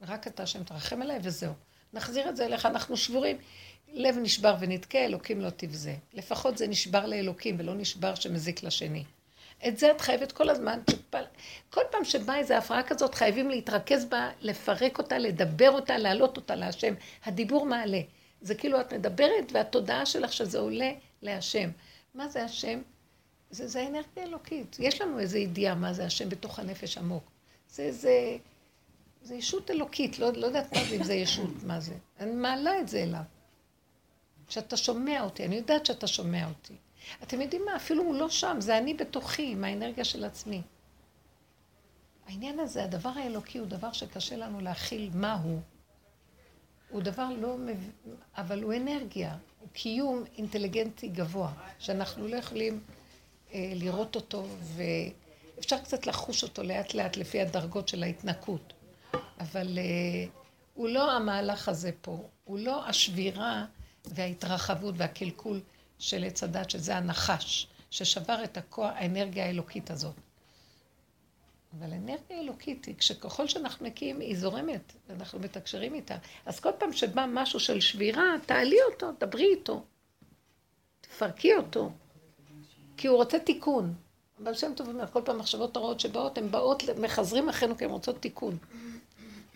ורק אתה השם תרחם עליי וזהו. נחזיר את זה אליך, אנחנו שבורים. לב נשבר ונתקה, אלוקים לא תבזה. לפחות זה נשבר לאלוקים ולא נשבר שמזיק לשני. את זה את חייבת כל הזמן, שפל... כל פעם שבאה איזו הפרעה כזאת, חייבים להתרכז בה, לפרק אותה, לדבר אותה, להעלות אותה להשם. הדיבור מעלה. זה כאילו את מדברת והתודעה שלך שזה עולה להשם. מה זה השם? זה, זה אנרגיה אלוקית. יש לנו איזו ידיעה מה זה השם בתוך הנפש עמוק. זה, זה, זה ישות אלוקית, לא, לא יודעת מה זה, אם זה ישות, מה זה. אני מעלה את זה אליו. שאתה שומע אותי, אני יודעת שאתה שומע אותי. אתם יודעים מה? אפילו הוא לא שם, זה אני בתוכי, עם האנרגיה של עצמי. העניין הזה, הדבר האלוקי הוא דבר שקשה לנו להכיל מה הוא. דבר לא... מב... אבל הוא אנרגיה, הוא קיום אינטליגנטי גבוה, שאנחנו לא יכולים אה, לראות אותו, ואפשר קצת לחוש אותו לאט לאט לפי הדרגות של ההתנקות. אבל אה, הוא לא המהלך הזה פה, הוא לא השבירה וההתרחבות והקלקול של עץ הדת, שזה הנחש, ששבר את הכוח, האנרגיה האלוקית הזאת. אבל אנרגיה אלוקית היא, כשככל שאנחנו נקיים, היא זורמת, ואנחנו מתקשרים איתה. אז כל פעם שבא משהו של שבירה, תעלי אותו, דברי איתו. תפרקי אותו. כי הוא רוצה תיקון. אבל שם טוב אומר, כל פעם מחשבות הרעות שבאות, הן באות, מחזרים אחרינו כי הן רוצות תיקון.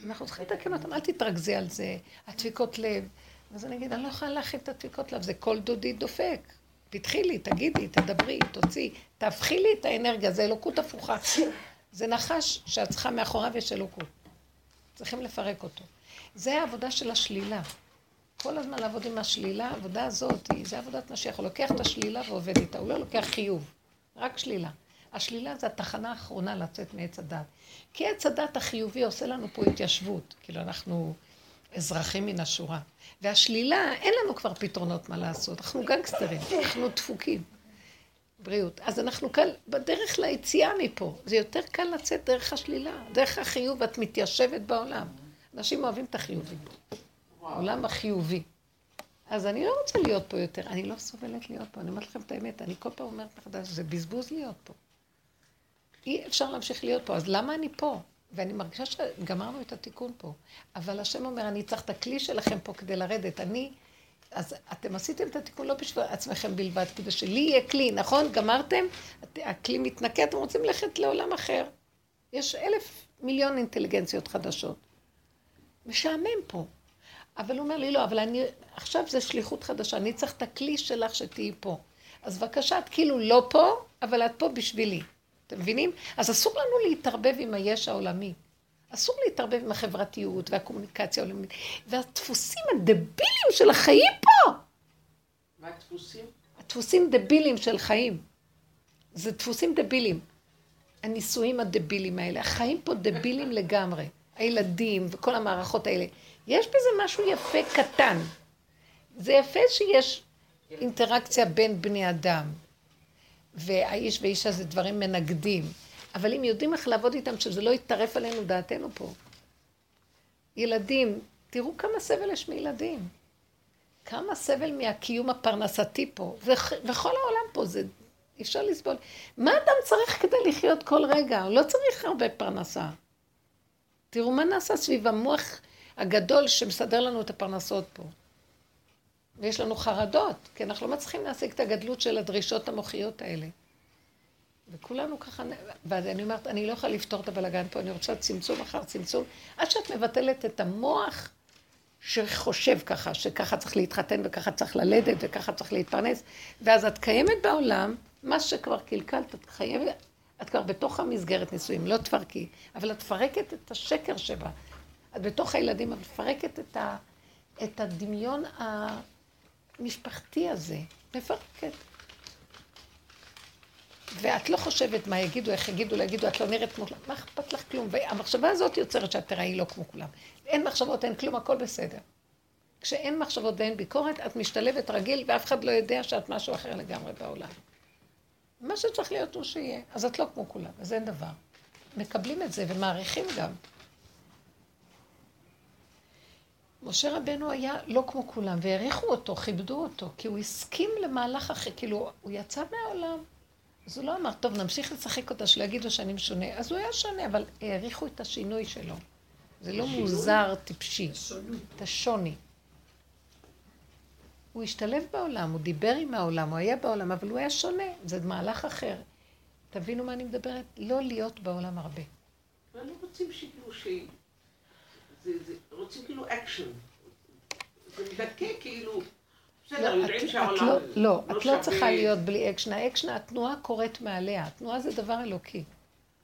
אנחנו צריכים לתקן אותן, אל תתרכזי על זה, הדפיקות לב. אז אני אגיד, אני לא יכולה להכין את הדפיקות לב, זה קול דודי דופק. פתחי לי, תגידי, תדברי, תוציאי, תהפכי לי את האנרגיה, זה אלוקות הפוכה. זה נחש שאת צריכה מאחוריו יש אלוקות. צריכים לפרק אותו. זה העבודה של השלילה. כל הזמן לעבוד עם השלילה, העבודה הזאת, זה עבודת משיח. הוא לוקח את השלילה ועובד איתה, הוא לא לוקח חיוב, רק שלילה. השלילה זה התחנה האחרונה לצאת מעץ הדת. כי עץ הדת החיובי עושה לנו פה התיישבות, כאילו אנחנו אזרחים מן השורה. והשלילה, אין לנו כבר פתרונות מה לעשות, אנחנו גנגסטרים, אנחנו דפוקים. בריאות. אז אנחנו כאן בדרך ליציאה מפה. זה יותר קל לצאת דרך השלילה, דרך החיוב, את מתיישבת בעולם. אנשים אוהבים את החיובי. העולם החיובי. אז אני לא רוצה להיות פה יותר, אני לא סובלת להיות פה, אני אומרת לכם את האמת, אני כל פעם אומרת מחדש, זה בזבוז להיות פה. אי אפשר להמשיך להיות פה, אז למה אני פה? ואני מרגישה שגמרנו את התיקון פה. אבל השם אומר, אני צריך את הכלי שלכם פה כדי לרדת. אני... אז אתם עשיתם את התיקון לא בשביל עצמכם בלבד, כדי שלי יהיה כלי, נכון? גמרתם? הכלי מתנקה, אתם רוצים ללכת לעולם אחר. יש אלף מיליון אינטליגנציות חדשות. משעמם פה. אבל הוא אומר לי, לא, אבל אני, עכשיו זה שליחות חדשה, אני צריך את הכלי שלך שתהיי פה. אז בבקשה, את כאילו לא פה, אבל את פה בשבילי. אתם מבינים? אז אסור לנו להתערבב עם היש העולמי. אסור להתערבב עם החברתיות והקומוניקציה העולמית. והדפוסים הדבילים של החיים פה! מה הדפוסים? הדפוסים דבילים של חיים. זה דפוסים דבילים. הנישואים הדבילים האלה. החיים פה דבילים לגמרי. הילדים וכל המערכות האלה. יש בזה משהו יפה קטן. זה יפה שיש אינטראקציה בין בני אדם. והאיש ואישה זה דברים מנגדים. אבל אם יודעים איך לעבוד איתם, שזה לא יטרף עלינו דעתנו פה. ילדים, תראו כמה סבל יש מילדים. כמה סבל מהקיום הפרנסתי פה. וכל העולם פה, זה אי אפשר לסבול. מה אדם צריך כדי לחיות כל רגע? הוא לא צריך הרבה פרנסה. תראו מה נעשה סביב המוח הגדול שמסדר לנו את הפרנסות פה. ויש לנו חרדות, כי אנחנו לא מצליחים להשיג את הגדלות של הדרישות המוחיות האלה. וכולנו ככה, ואני אומרת, אני לא יכולה לפתור את הבלגן פה, אני רוצה צמצום אחר צמצום, עד שאת מבטלת את המוח שחושב ככה, שככה צריך להתחתן וככה צריך ללדת וככה צריך להתפרנס, ואז את קיימת בעולם, מה שכבר קלקלת, את חייבת, את כבר בתוך המסגרת נישואים, לא תפרקי, אבל את מפרקת את השקר שבה. את בתוך הילדים, את מפרקת את, ה, את הדמיון המשפחתי הזה, מפרקת. ואת לא חושבת מה יגידו, איך יגידו, לא יגידו, את לא נראית כמו כולם, מה אכפת לך כלום? והמחשבה הזאת יוצרת שאת תראי לא כמו כולם. אין מחשבות, אין כלום, הכל בסדר. כשאין מחשבות ואין ביקורת, את משתלבת רגיל, ואף אחד לא יודע שאת משהו אחר לגמרי בעולם. מה שצריך להיות הוא שיהיה. אז את לא כמו כולם, אז אין דבר. מקבלים את זה ומעריכים גם. משה רבנו היה לא כמו כולם, והעריכו אותו, כיבדו אותו, כי הוא הסכים למהלך אחר, כאילו, הוא יצא מהעולם. אז הוא לא אמר, טוב, נמשיך לשחק אותה, שלא יגידו שאני משונה. אז הוא היה שונה, אבל העריכו את השינוי שלו. זה לא מוזר, טיפשי. את השוני. הוא השתלב בעולם, הוא דיבר עם העולם, הוא היה בעולם, אבל הוא היה שונה, זה מהלך אחר. תבינו מה אני מדברת? לא להיות בעולם הרבה. אבל לא רוצים שכאילו ש... זה, זה, רוצים כאילו אקשן. זה מדכא כאילו... בסדר, לא, יודעים שהעולם לא, לא, לא את לא צריכה להיות בלי אקשן. האקשן, התנועה קורית מעליה. התנועה זה דבר אלוקי.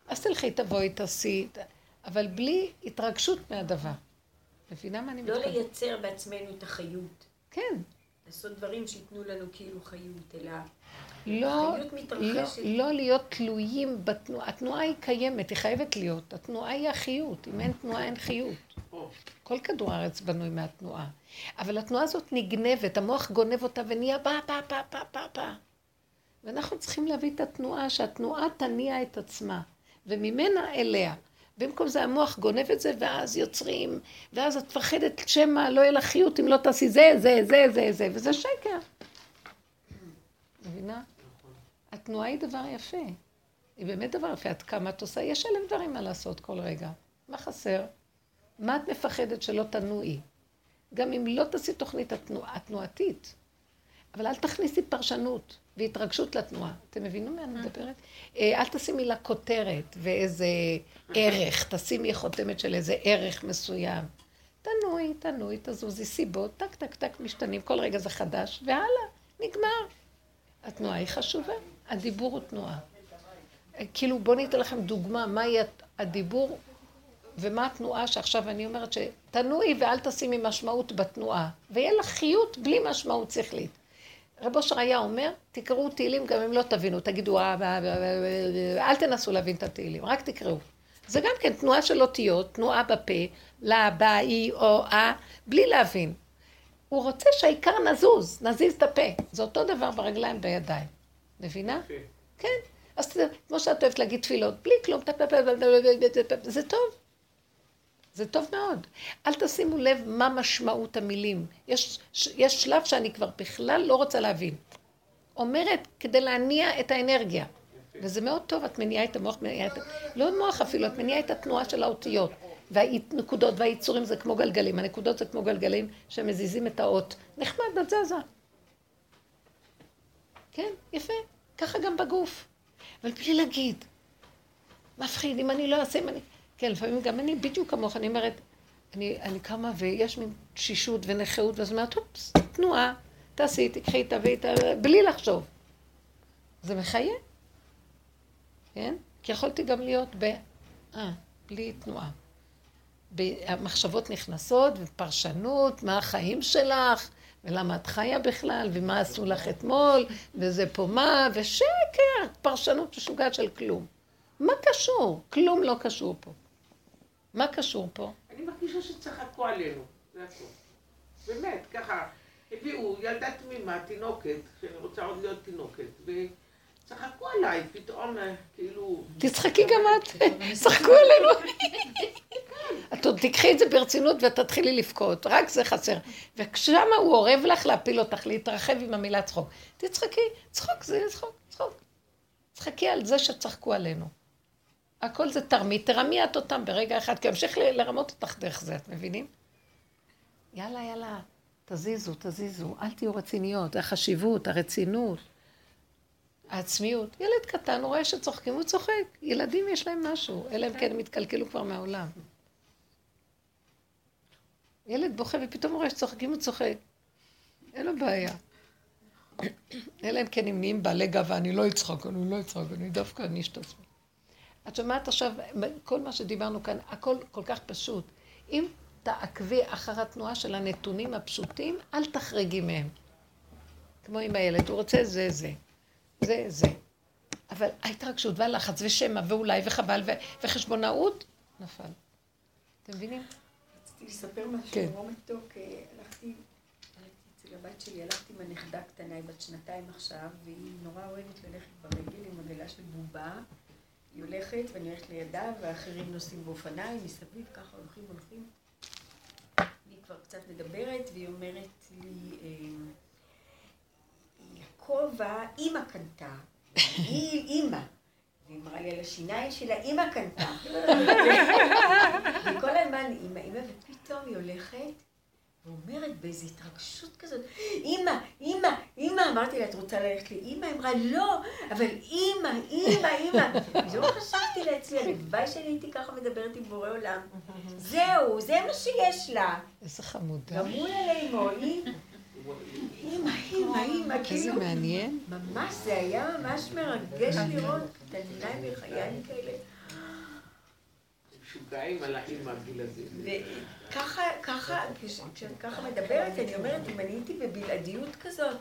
אז תלכי, תבואי, תעשי, אבל בלי התרגשות מהדבר. מבינה מה אני לא מתכוונת? לייצר בעצמנו את החיות. כן. לעשות דברים שייתנו לנו כאילו חיות, אלא לא, לא. לא להיות תלויים בתנועה. התנועה היא קיימת, היא חייבת להיות. התנועה היא החיות. אם אין תנועה, אין חיות. כל כדור הארץ בנוי מהתנועה. אבל התנועה הזאת נגנבת, המוח גונב אותה ונהיה פה, פה, פה, פה, פה, פה. ואנחנו צריכים להביא את התנועה, שהתנועה תניע את עצמה, וממנה אליה. במקום זה המוח גונב את זה, ואז יוצרים, ואז את מפחדת שמא לא יהיה לך חיות אם לא תעשי זה, זה, זה, זה, זה, וזה שקר. מבינה? התנועה היא דבר יפה. היא באמת דבר יפה. עד כמה את עושה? יש אלף דברים מה לעשות כל רגע. מה חסר? מה את מפחדת שלא תנועי? גם אם לא תעשי תוכנית התנוע, התנועתית, אבל אל תכניסי פרשנות והתרגשות לתנועה. אתם מבינים מה אני מדברת? אה, אל תשימי לה כותרת ואיזה ערך, תשימי חותמת של איזה ערך מסוים. תנועי, תנועי, תזוזי, סיבות, טק, טק, טק, משתנים, כל רגע זה חדש, והלאה, נגמר. התנועה היא חשובה, הדיבור הוא תנועה. כאילו, בואו ניתן לכם דוגמה, מהי הדיבור ומה התנועה שעכשיו אני אומרת שתנועי ואל תשימי משמעות בתנועה, ויהיה לך חיות בלי משמעות שכלית. רב אושר היה אומר, תקראו תהילים גם אם לא תבינו, תגידו, "אה, אה, אה, אה", אל תנסו להבין את התהילים, רק תקראו. זה גם כן תנועה של אותיות, תנועה בפה, לה, בה, אי, או, אה, בלי להבין. הוא רוצה שהעיקר נזוז, נזיז את הפה. זה אותו דבר ברגליים, בידיים. מבינה? כן. אז כמו שאת אוהבת להגיד תפילות, בלי כלום, זה טוב. זה טוב מאוד. אל תשימו לב מה משמעות המילים. יש, יש שלב שאני כבר בכלל לא רוצה להבין. אומרת כדי להניע את האנרגיה. וזה מאוד טוב, את מניעה את המוח, מניעה את... לא מוח אפילו, את מניעה את התנועה של האותיות. והנקודות והיצורים זה כמו גלגלים, הנקודות זה כמו גלגלים שמזיזים את האות. נחמד, את זזה. כן, יפה. ככה גם בגוף. אבל בלי להגיד. מפחיד, אם אני לא אעשה, אם אני... כן, לפעמים גם אני בדיוק כמוך, אני אומרת, אני, אני קמה ויש מין תשישות ונכאות, ואז אומרת, אופס, תנועה, תעשי, תקחי, תביאי, בלי לחשוב. זה מחיה, כן? כי יכולתי גם להיות ב... אה, בלי תנועה. המחשבות נכנסות, ופרשנות, מה החיים שלך, ולמה את חיה בכלל, ומה עשו לך אתמול, וזה פה מה, ושקר, פרשנות משוגעת של כלום. מה קשור? כלום לא קשור פה. מה קשור פה? אני מרגישה שצחקו עלינו, זה הכול. באמת, ככה, הביאו ילדה תמימה, תינוקת, שאני רוצה עוד להיות תינוקת, וצחקו עליי, פתאום, אה, כאילו... תצחקי גם את, צחקו עלינו. את עוד תיקחי את זה ברצינות ותתחילי לבכות, רק זה חסר. וכשמה הוא אורב לך להפיל אותך, להתרחב עם המילה צחוק. תצחקי, צחוק זה צחוק, צחוק. צחקי על זה שצחקו עלינו. הכל זה תרמית, תרמי את אותם ברגע אחד, כי אמשיך לרמות אותך דרך זה, את מבינים? יאללה, יאללה, תזיזו, תזיזו, אל תהיו רציניות, החשיבות, הרצינות, העצמיות. ילד קטן, הוא רואה שצוחקים, הוא צוחק. ילדים יש להם משהו, אלא אם כן הם התקלקלו כבר מהעולם. ילד בוכה ופתאום הוא רואה שצוחקים, הוא צוחק. אין לו בעיה. אלא אם כן הם נהיים בעלי גאווה, אני לא אצחק, אני לא אצחק, אני דווקא אעניש את עצמי. את שומעת עכשיו, כל מה שדיברנו כאן, הכל כל כך פשוט. אם תעקבי אחר התנועה של הנתונים הפשוטים, אל תחרגי מהם. כמו עם הילד, הוא רוצה זה, זה. זה, זה. אבל ההתרגשות והלחץ ושמע ואולי וחבל וחשבונאות, נפל. אתם מבינים? רציתי לספר משהו כן. נורא מתוק. אה, הלכתי, אצל הבת שלי, הלכתי עם הנכדה קטנה, היא בת שנתיים עכשיו, והיא נורא אוהבת ללכת ברגל עם עגלה של בובה. היא הולכת ואני הולכת לידה, ואחרים נוסעים באופניים, מסביב, ככה הולכים, הולכים. היא כבר קצת מדברת, והיא אומרת לי, לכובע, אימא קנתה. היא אימא. והיא אמרה לי על השיניים שלה, אימא קנתה. וכל הזמן אימא, אימא, ופתאום היא הולכת ואומרת באיזו התרגשות כזאת, אימא, אימא, אימא, אמרתי לה, את רוצה ללכת לאימא? היא אמרה, לא, אבל אימא, אימא, אימא. לא חשבתי לעצמי, הלוואי שאני הייתי ככה מדברת עם בורא עולם. זהו, זה מה שיש לה. איזה חמודה. גם מול לאמו, היא... אימא, אימא, אימא, כאילו... איזה מעניין. ממש, זה היה ממש מרגש לראות את עיניים מחייני כאלה. משוגעים על האימא בגיל הזה. וככה, ככה, כשאת ככה מדברת, אני אומרת, אם אני הייתי בבלעדיות כזאת,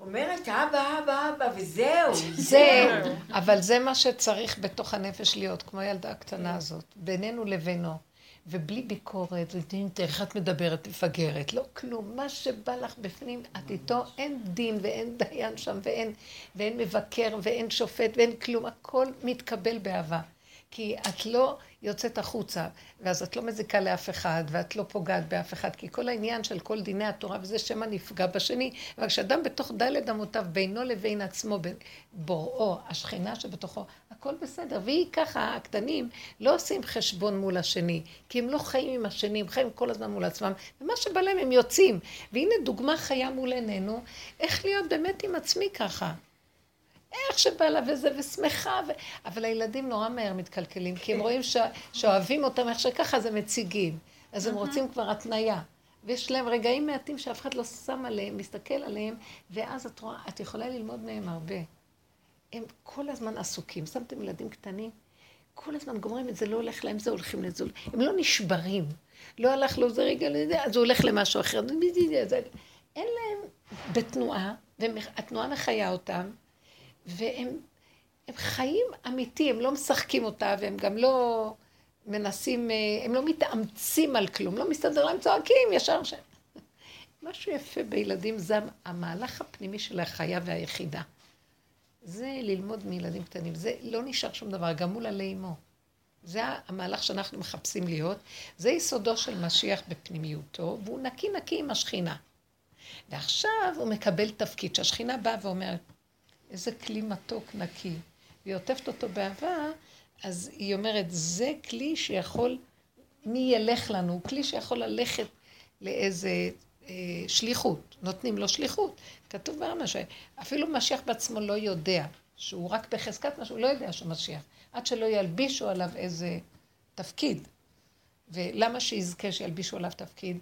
אומרת, אבא, אבא, אבא, וזהו. זה, אבל זה מה שצריך בתוך הנפש להיות, כמו הילדה הקטנה הזאת, בינינו לבינו. ובלי ביקורת, איך את מדברת, מפגרת, לא כלום, מה שבא לך בפנים, את איתו, אין דין ואין דיין שם, ואין, ואין מבקר ואין שופט ואין כלום, הכל מתקבל באהבה. כי את לא יוצאת החוצה, ואז את לא מזיקה לאף אחד, ואת לא פוגעת באף אחד, כי כל העניין של כל דיני התורה וזה שמא נפגע בשני, אבל כשאדם בתוך דלת אמותיו, בינו לבין עצמו, בוראו, השכינה שבתוכו, הכל בסדר. והיא ככה, הקטנים לא עושים חשבון מול השני, כי הם לא חיים עם השני, הם חיים כל הזמן מול עצמם, ומה שבא להם הם יוצאים. והנה דוגמה חיה מול עינינו, איך להיות באמת עם עצמי ככה. איך שבא לה וזה, ושמחה, ו... אבל הילדים נורא מהר מתקלקלים, כי הם רואים ש... שאוהבים אותם איך שככה, אז הם מציגים. אז הם רוצים כבר התניה. ויש להם רגעים מעטים שאף אחד לא שם עליהם, מסתכל עליהם, ואז את רואה, את יכולה ללמוד מהם הרבה. הם כל הזמן עסוקים. שמתם ילדים קטנים? כל הזמן גומרים את זה, לא הולך להם, זה הולכים לזה. הם לא נשברים. לא הלך לו זה רגע לזה, אז הוא הולך למשהו אחר. אין להם בתנועה, והתנועה מחיה אותם. והם הם חיים אמיתי, הם לא משחקים אותה, והם גם לא מנסים, אה, הם לא מתאמצים על כלום, לא מסתדר להם צועקים ישר ש... משהו יפה בילדים זה המהלך הפנימי של החיה והיחידה. זה ללמוד מילדים קטנים, זה לא נשאר שום דבר, גם מול עלי אמו. זה המהלך שאנחנו מחפשים להיות, זה יסודו של משיח בפנימיותו, והוא נקי נקי עם השכינה. ועכשיו הוא מקבל תפקיד, שהשכינה באה ואומרת, איזה כלי מתוק נקי. והיא עוטפת אותו באהבה, אז היא אומרת, זה כלי שיכול, מי ילך לנו? כלי שיכול ללכת לאיזה אה, שליחות. נותנים לו שליחות. כתוב ברמה שאפילו משיח בעצמו לא יודע, שהוא רק בחזקת משהו, הוא לא יודע שהוא משיח. עד שלא ילבישו עליו איזה תפקיד. ולמה שיזכה שילבישו עליו תפקיד?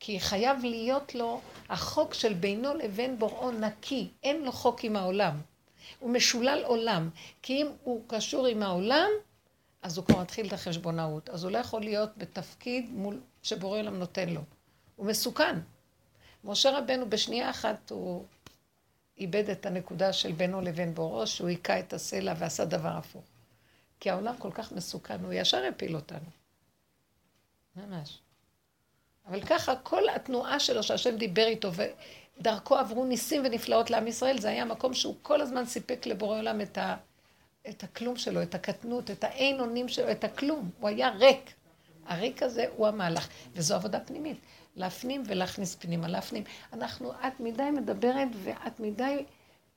כי חייב להיות לו החוק של בינו לבין בוראו נקי, אין לו חוק עם העולם. הוא משולל עולם, כי אם הוא קשור עם העולם, אז הוא כבר מתחיל את החשבונאות. אז הוא לא יכול להיות בתפקיד מול, שבורא עולם נותן לו. הוא מסוכן. משה רבנו בשנייה אחת הוא איבד את הנקודה של בינו לבין בוראו, שהוא היכה את הסלע ועשה דבר הפוך. כי העולם כל כך מסוכן, הוא ישר הפיל אותנו. ממש. אבל ככה, כל התנועה שלו, שהשם דיבר איתו, ודרכו עברו ניסים ונפלאות לעם ישראל, זה היה מקום שהוא כל הזמן סיפק לבורא עולם את, ה, את הכלום שלו, את הקטנות, את האין אונים שלו, את הכלום. הוא היה ריק. הריק הזה הוא המהלך, וזו עבודה פנימית. להפנים ולהכניס פנימה, להפנים. אנחנו, את מדי מדברת ואת מדי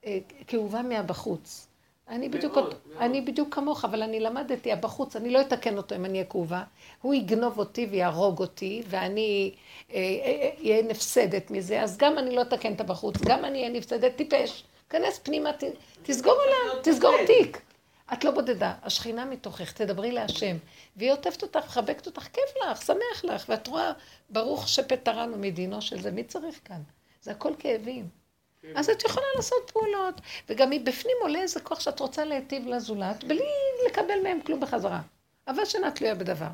אה, כאובה מהבחוץ. אני בדיוק, מאוד, אני מאוד. בדיוק כמוך, אבל אני למדתי, הבחוץ, אני לא אתקן אותו אם אני אהיה כאובה. הוא יגנוב אותי ויהרוג אותי, ואני אהיה אה, אה, נפסדת מזה, אז גם אני לא אתקן את הבחוץ, גם אני אהיה נפסדת, טיפש. כנס פנימה, ת, תסגור עליו, תסגור תיק. את לא בודדה, השכינה מתוכך, תדברי להשם. והיא עוטפת אותך, מחבקת אותך, כיף לך, שמח לך, ואת רואה, ברוך שפטרנו מדינו של זה, מי צריך כאן? זה הכל כאבים. אז את יכולה לעשות פעולות, וגם מבפנים עולה איזה כוח שאת רוצה להיטיב לזולת, בלי לקבל מהם כלום בחזרה. אבל שאינה תלויה בדבר.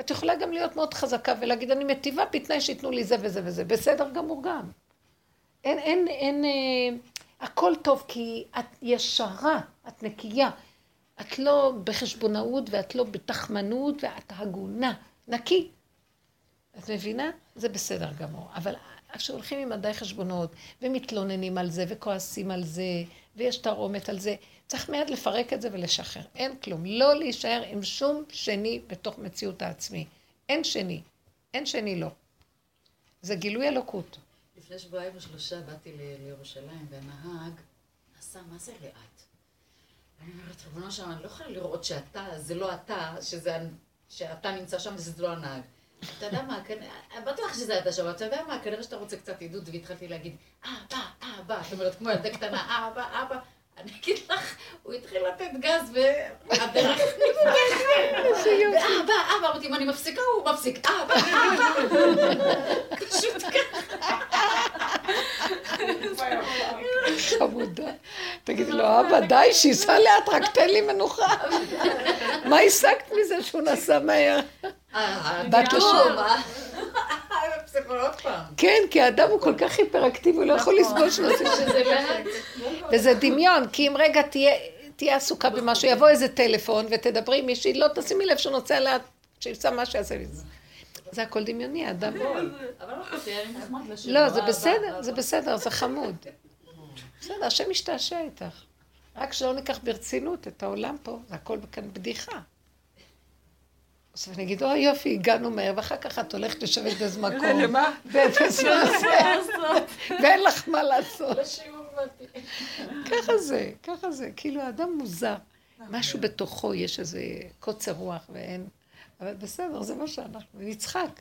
את יכולה גם להיות מאוד חזקה ולהגיד, אני מטיבה בתנאי שייתנו לי זה וזה וזה. בסדר גמור גם. אין, אין, אין, אה, הכל טוב, כי את ישרה, את נקייה. את לא בחשבונאות ואת לא בתחמנות ואת הגונה, נקי. את מבינה? זה בסדר גמור. אבל כשהולכים עם מדי חשבונות ומתלוננים על זה וכועסים על זה ויש תרעומת על זה, צריך מיד לפרק את זה ולשחרר. אין כלום. לא להישאר עם שום שני בתוך מציאות העצמי. אין שני. אין שני לא. זה גילוי אלוקות. לפני שבועיים או שלושה באתי לירושלים, והנהג נסע, מה זה לאט? אני אומרת, ריבונו שם, אני לא יכולה לראות שאתה, זה לא אתה, שזה, שאתה נמצא שם וזה לא הנהג. אתה יודע מה, בטוח שזה אתה שם, אתה יודע מה, כנראה שאתה רוצה קצת עידוד, והתחלתי להגיד, אבא, אבא, זאת אומרת, כמו ילדה קטנה, אבא, אבא. אני אגיד לך, הוא התחיל לתת גז והדרך נפתחת. ואבא, אבא, אמרתי, אם אני מפסיקה, הוא מפסיק. אבא, אבא. פשוט ככה. חמודה. תגידי לו, אבא, די, שייסע לאט, רק תן לי מנוחה. מה השגת מזה שהוא נסע מהר? אה, בת לשם. כן, כי האדם הוא כל כך היפראקטיבי, הוא לא יכול נכון. לסבול שנושא שזה לאט. וזה דמיון, כי אם רגע תהיה עסוקה במשהו, יבוא איזה טלפון ותדברי עם מישהי, לא תשימי לב שהוא נוסע לאט, שימצא מה שיעשה מזה. זה הכל דמיוני, האדם. לא, זה בסדר, זה בסדר, זה חמוד. בסדר, השם משתעשע איתך. רק שלא ניקח ברצינות את העולם פה, זה הכל כאן בדיחה. אז אני אגיד, אוי יופי, הגענו מהר, ואחר כך את הולכת לשבת באיזה מקום. למה? ואפס ואין לך מה לעשות. ככה זה, ככה זה. כאילו, האדם מוזר. משהו בתוכו, יש איזה קוצר רוח ואין... אבל בסדר, זה מה שאנחנו, נצחק.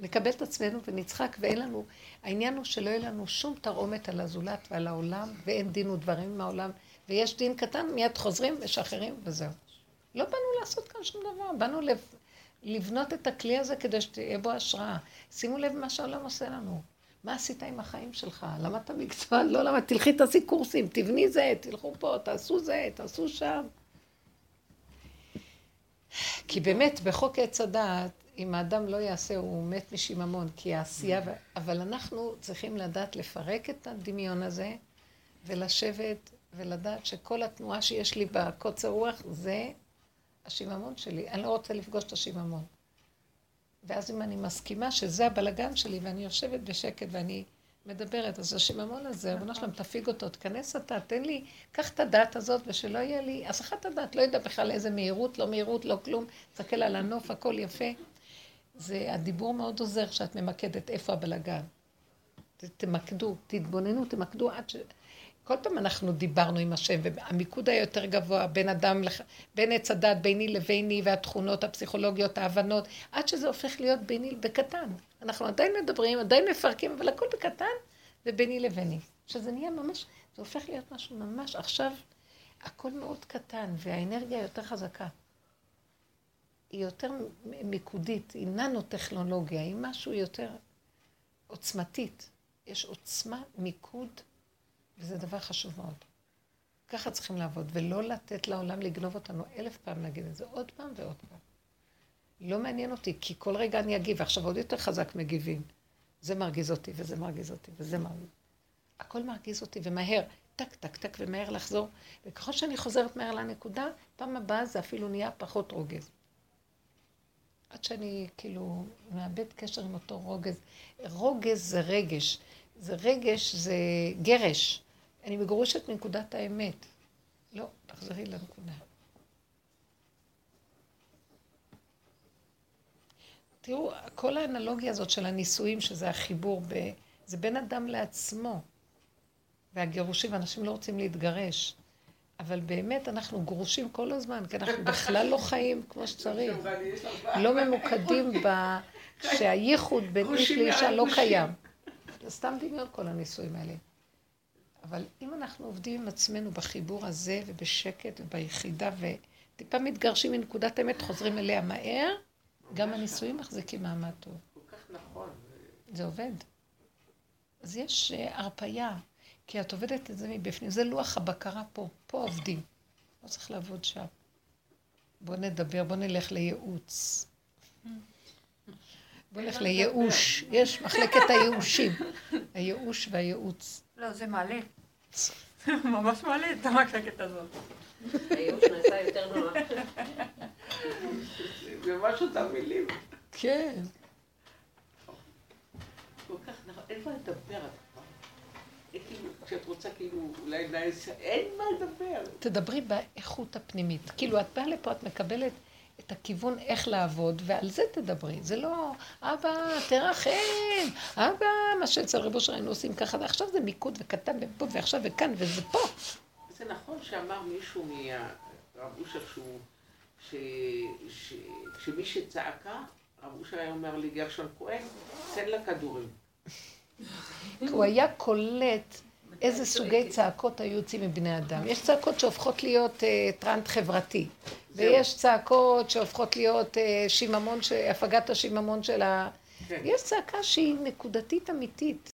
נקבל את עצמנו ונצחק, ואין לנו, העניין הוא שלא יהיה לנו שום תרעומת על הזולת ועל העולם, ואין דין ודברים עם העולם, ויש דין קטן, מיד חוזרים, משחררים, וזהו. לא באנו לעשות כאן שום דבר, באנו לב, לבנות את הכלי הזה כדי שתהיה בו השראה. שימו לב מה שהעולם עושה לנו. מה עשית עם החיים שלך? למדת מקצוע? לא למדת, תלכי תעשי קורסים, תבני זה, תלכו פה, תעשו זה, תעשו שם. כי באמת, בחוק עץ הדעת, אם האדם לא יעשה, הוא מת משיממון, כי העשייה... אבל אנחנו צריכים לדעת לפרק את הדמיון הזה, ולשבת ולדעת שכל התנועה שיש לי בקוצר רוח זה השיממון שלי. אני לא רוצה לפגוש את השיממון. ואז אם אני מסכימה שזה הבלגן שלי, ואני יושבת בשקט ואני מדברת, אז השיממון הזה, ריבונו שלום, תפיג אותו, תכנס אתה, תן לי, קח את הדעת הזאת, ושלא יהיה לי, הסחת הדעת, לא יודע בכלל איזה מהירות, לא מהירות, לא כלום, תסתכל על הנוף, הכל יפה. זה, הדיבור מאוד עוזר שאת ממקדת איפה הבלגן. תמקדו, תתבוננו, תמקדו עד ש... כל פעם אנחנו דיברנו עם השם, והמיקוד היה יותר גבוה בין אדם. בין עץ הדת ביני לביני, והתכונות הפסיכולוגיות, ההבנות, עד שזה הופך להיות ביני בקטן. אנחנו עדיין מדברים, עדיין מפרקים, אבל הכל בקטן, וביני לביני. שזה נהיה ממש, זה הופך להיות משהו ממש, עכשיו הכל מאוד קטן, והאנרגיה יותר חזקה. היא יותר מיקודית, היא ננו-טכנולוגיה, היא משהו יותר עוצמתית. יש עוצמה, מיקוד, וזה דבר חשוב מאוד. ככה צריכים לעבוד, ולא לתת לעולם לגנוב אותנו אלף פעם להגיד את זה, עוד פעם ועוד פעם. לא מעניין אותי, כי כל רגע אני אגיב, ועכשיו עוד יותר חזק מגיבים. זה מרגיז אותי, וזה מרגיז אותי, וזה מרגיז. הכל מרגיז אותי, ומהר, טק, טק, טק, ומהר לחזור. וככל שאני חוזרת מהר לנקודה, פעם הבאה זה אפילו נהיה פחות רוגז. עד שאני כאילו מאבד קשר עם אותו רוגז. רוגז זה רגש. זה רגש, זה גרש. אני מגורשת מנקודת האמת. לא, תחזרי לנקודה. תראו, כל האנלוגיה הזאת של הנישואים, שזה החיבור, ב... זה בין אדם לעצמו. והגירושים, אנשים לא רוצים להתגרש. אבל באמת אנחנו גרושים כל הזמן, כי אנחנו בכלל לא חיים כמו שצריך. לא ממוקדים ב... שהייחוד בין איש לאישה לא. קיים. סתם דמיון כל הנישואים האלה. אבל אם אנחנו עובדים עם עצמנו בחיבור הזה ובשקט וביחידה וטיפה מתגרשים מנקודת האמת, חוזרים אליה מהר, גם הנישואים מחזיקים מעמד טוב. כל כך נכון. זה עובד. אז יש אה, הרפייה, כי את עובדת את זה מבפנים. זה לוח הבקרה פה, פה עובדים. לא צריך לעבוד שם. בוא נדבר, בוא נלך לייעוץ. בוא נלך לייאוש. יש מחלקת הייאושים. הייאוש והייעוץ. לא, זה מעלה. ממש מעלה את המחלקת הזאת. הייאוש נעשה יותר נוח. זה ממש אותם מילים. כן. כל כך נכון. אין מה לדבר. אין כאילו, כשאת רוצה כאילו אולי נעשה, אין מה לדבר. תדברי באיכות הפנימית. כאילו, את באה לפה, את מקבלת את הכיוון איך לעבוד, ועל זה תדברי. זה לא, אבא, תרחם, אבא, מה שאצל רבו שראינו עושים ככה, ועכשיו זה מיקוד וקטן ופה, ועכשיו וכאן, וזה פה. זה נכון שאמר מישהו מהרב אושר שהוא, ש, ש, שמי שצעקה, רב אושר היה אומר לי, גרשון כהן, תן לה כדורים. הוא היה קולט איזה סוגי צעקות היו יוצאים מבני אדם. יש צעקות שהופכות להיות אה, טרנד חברתי, ויש צעקות שהופכות להיות אה, שיממון, הפגת השיממון של ה... כן. יש צעקה שהיא נקודתית אמיתית.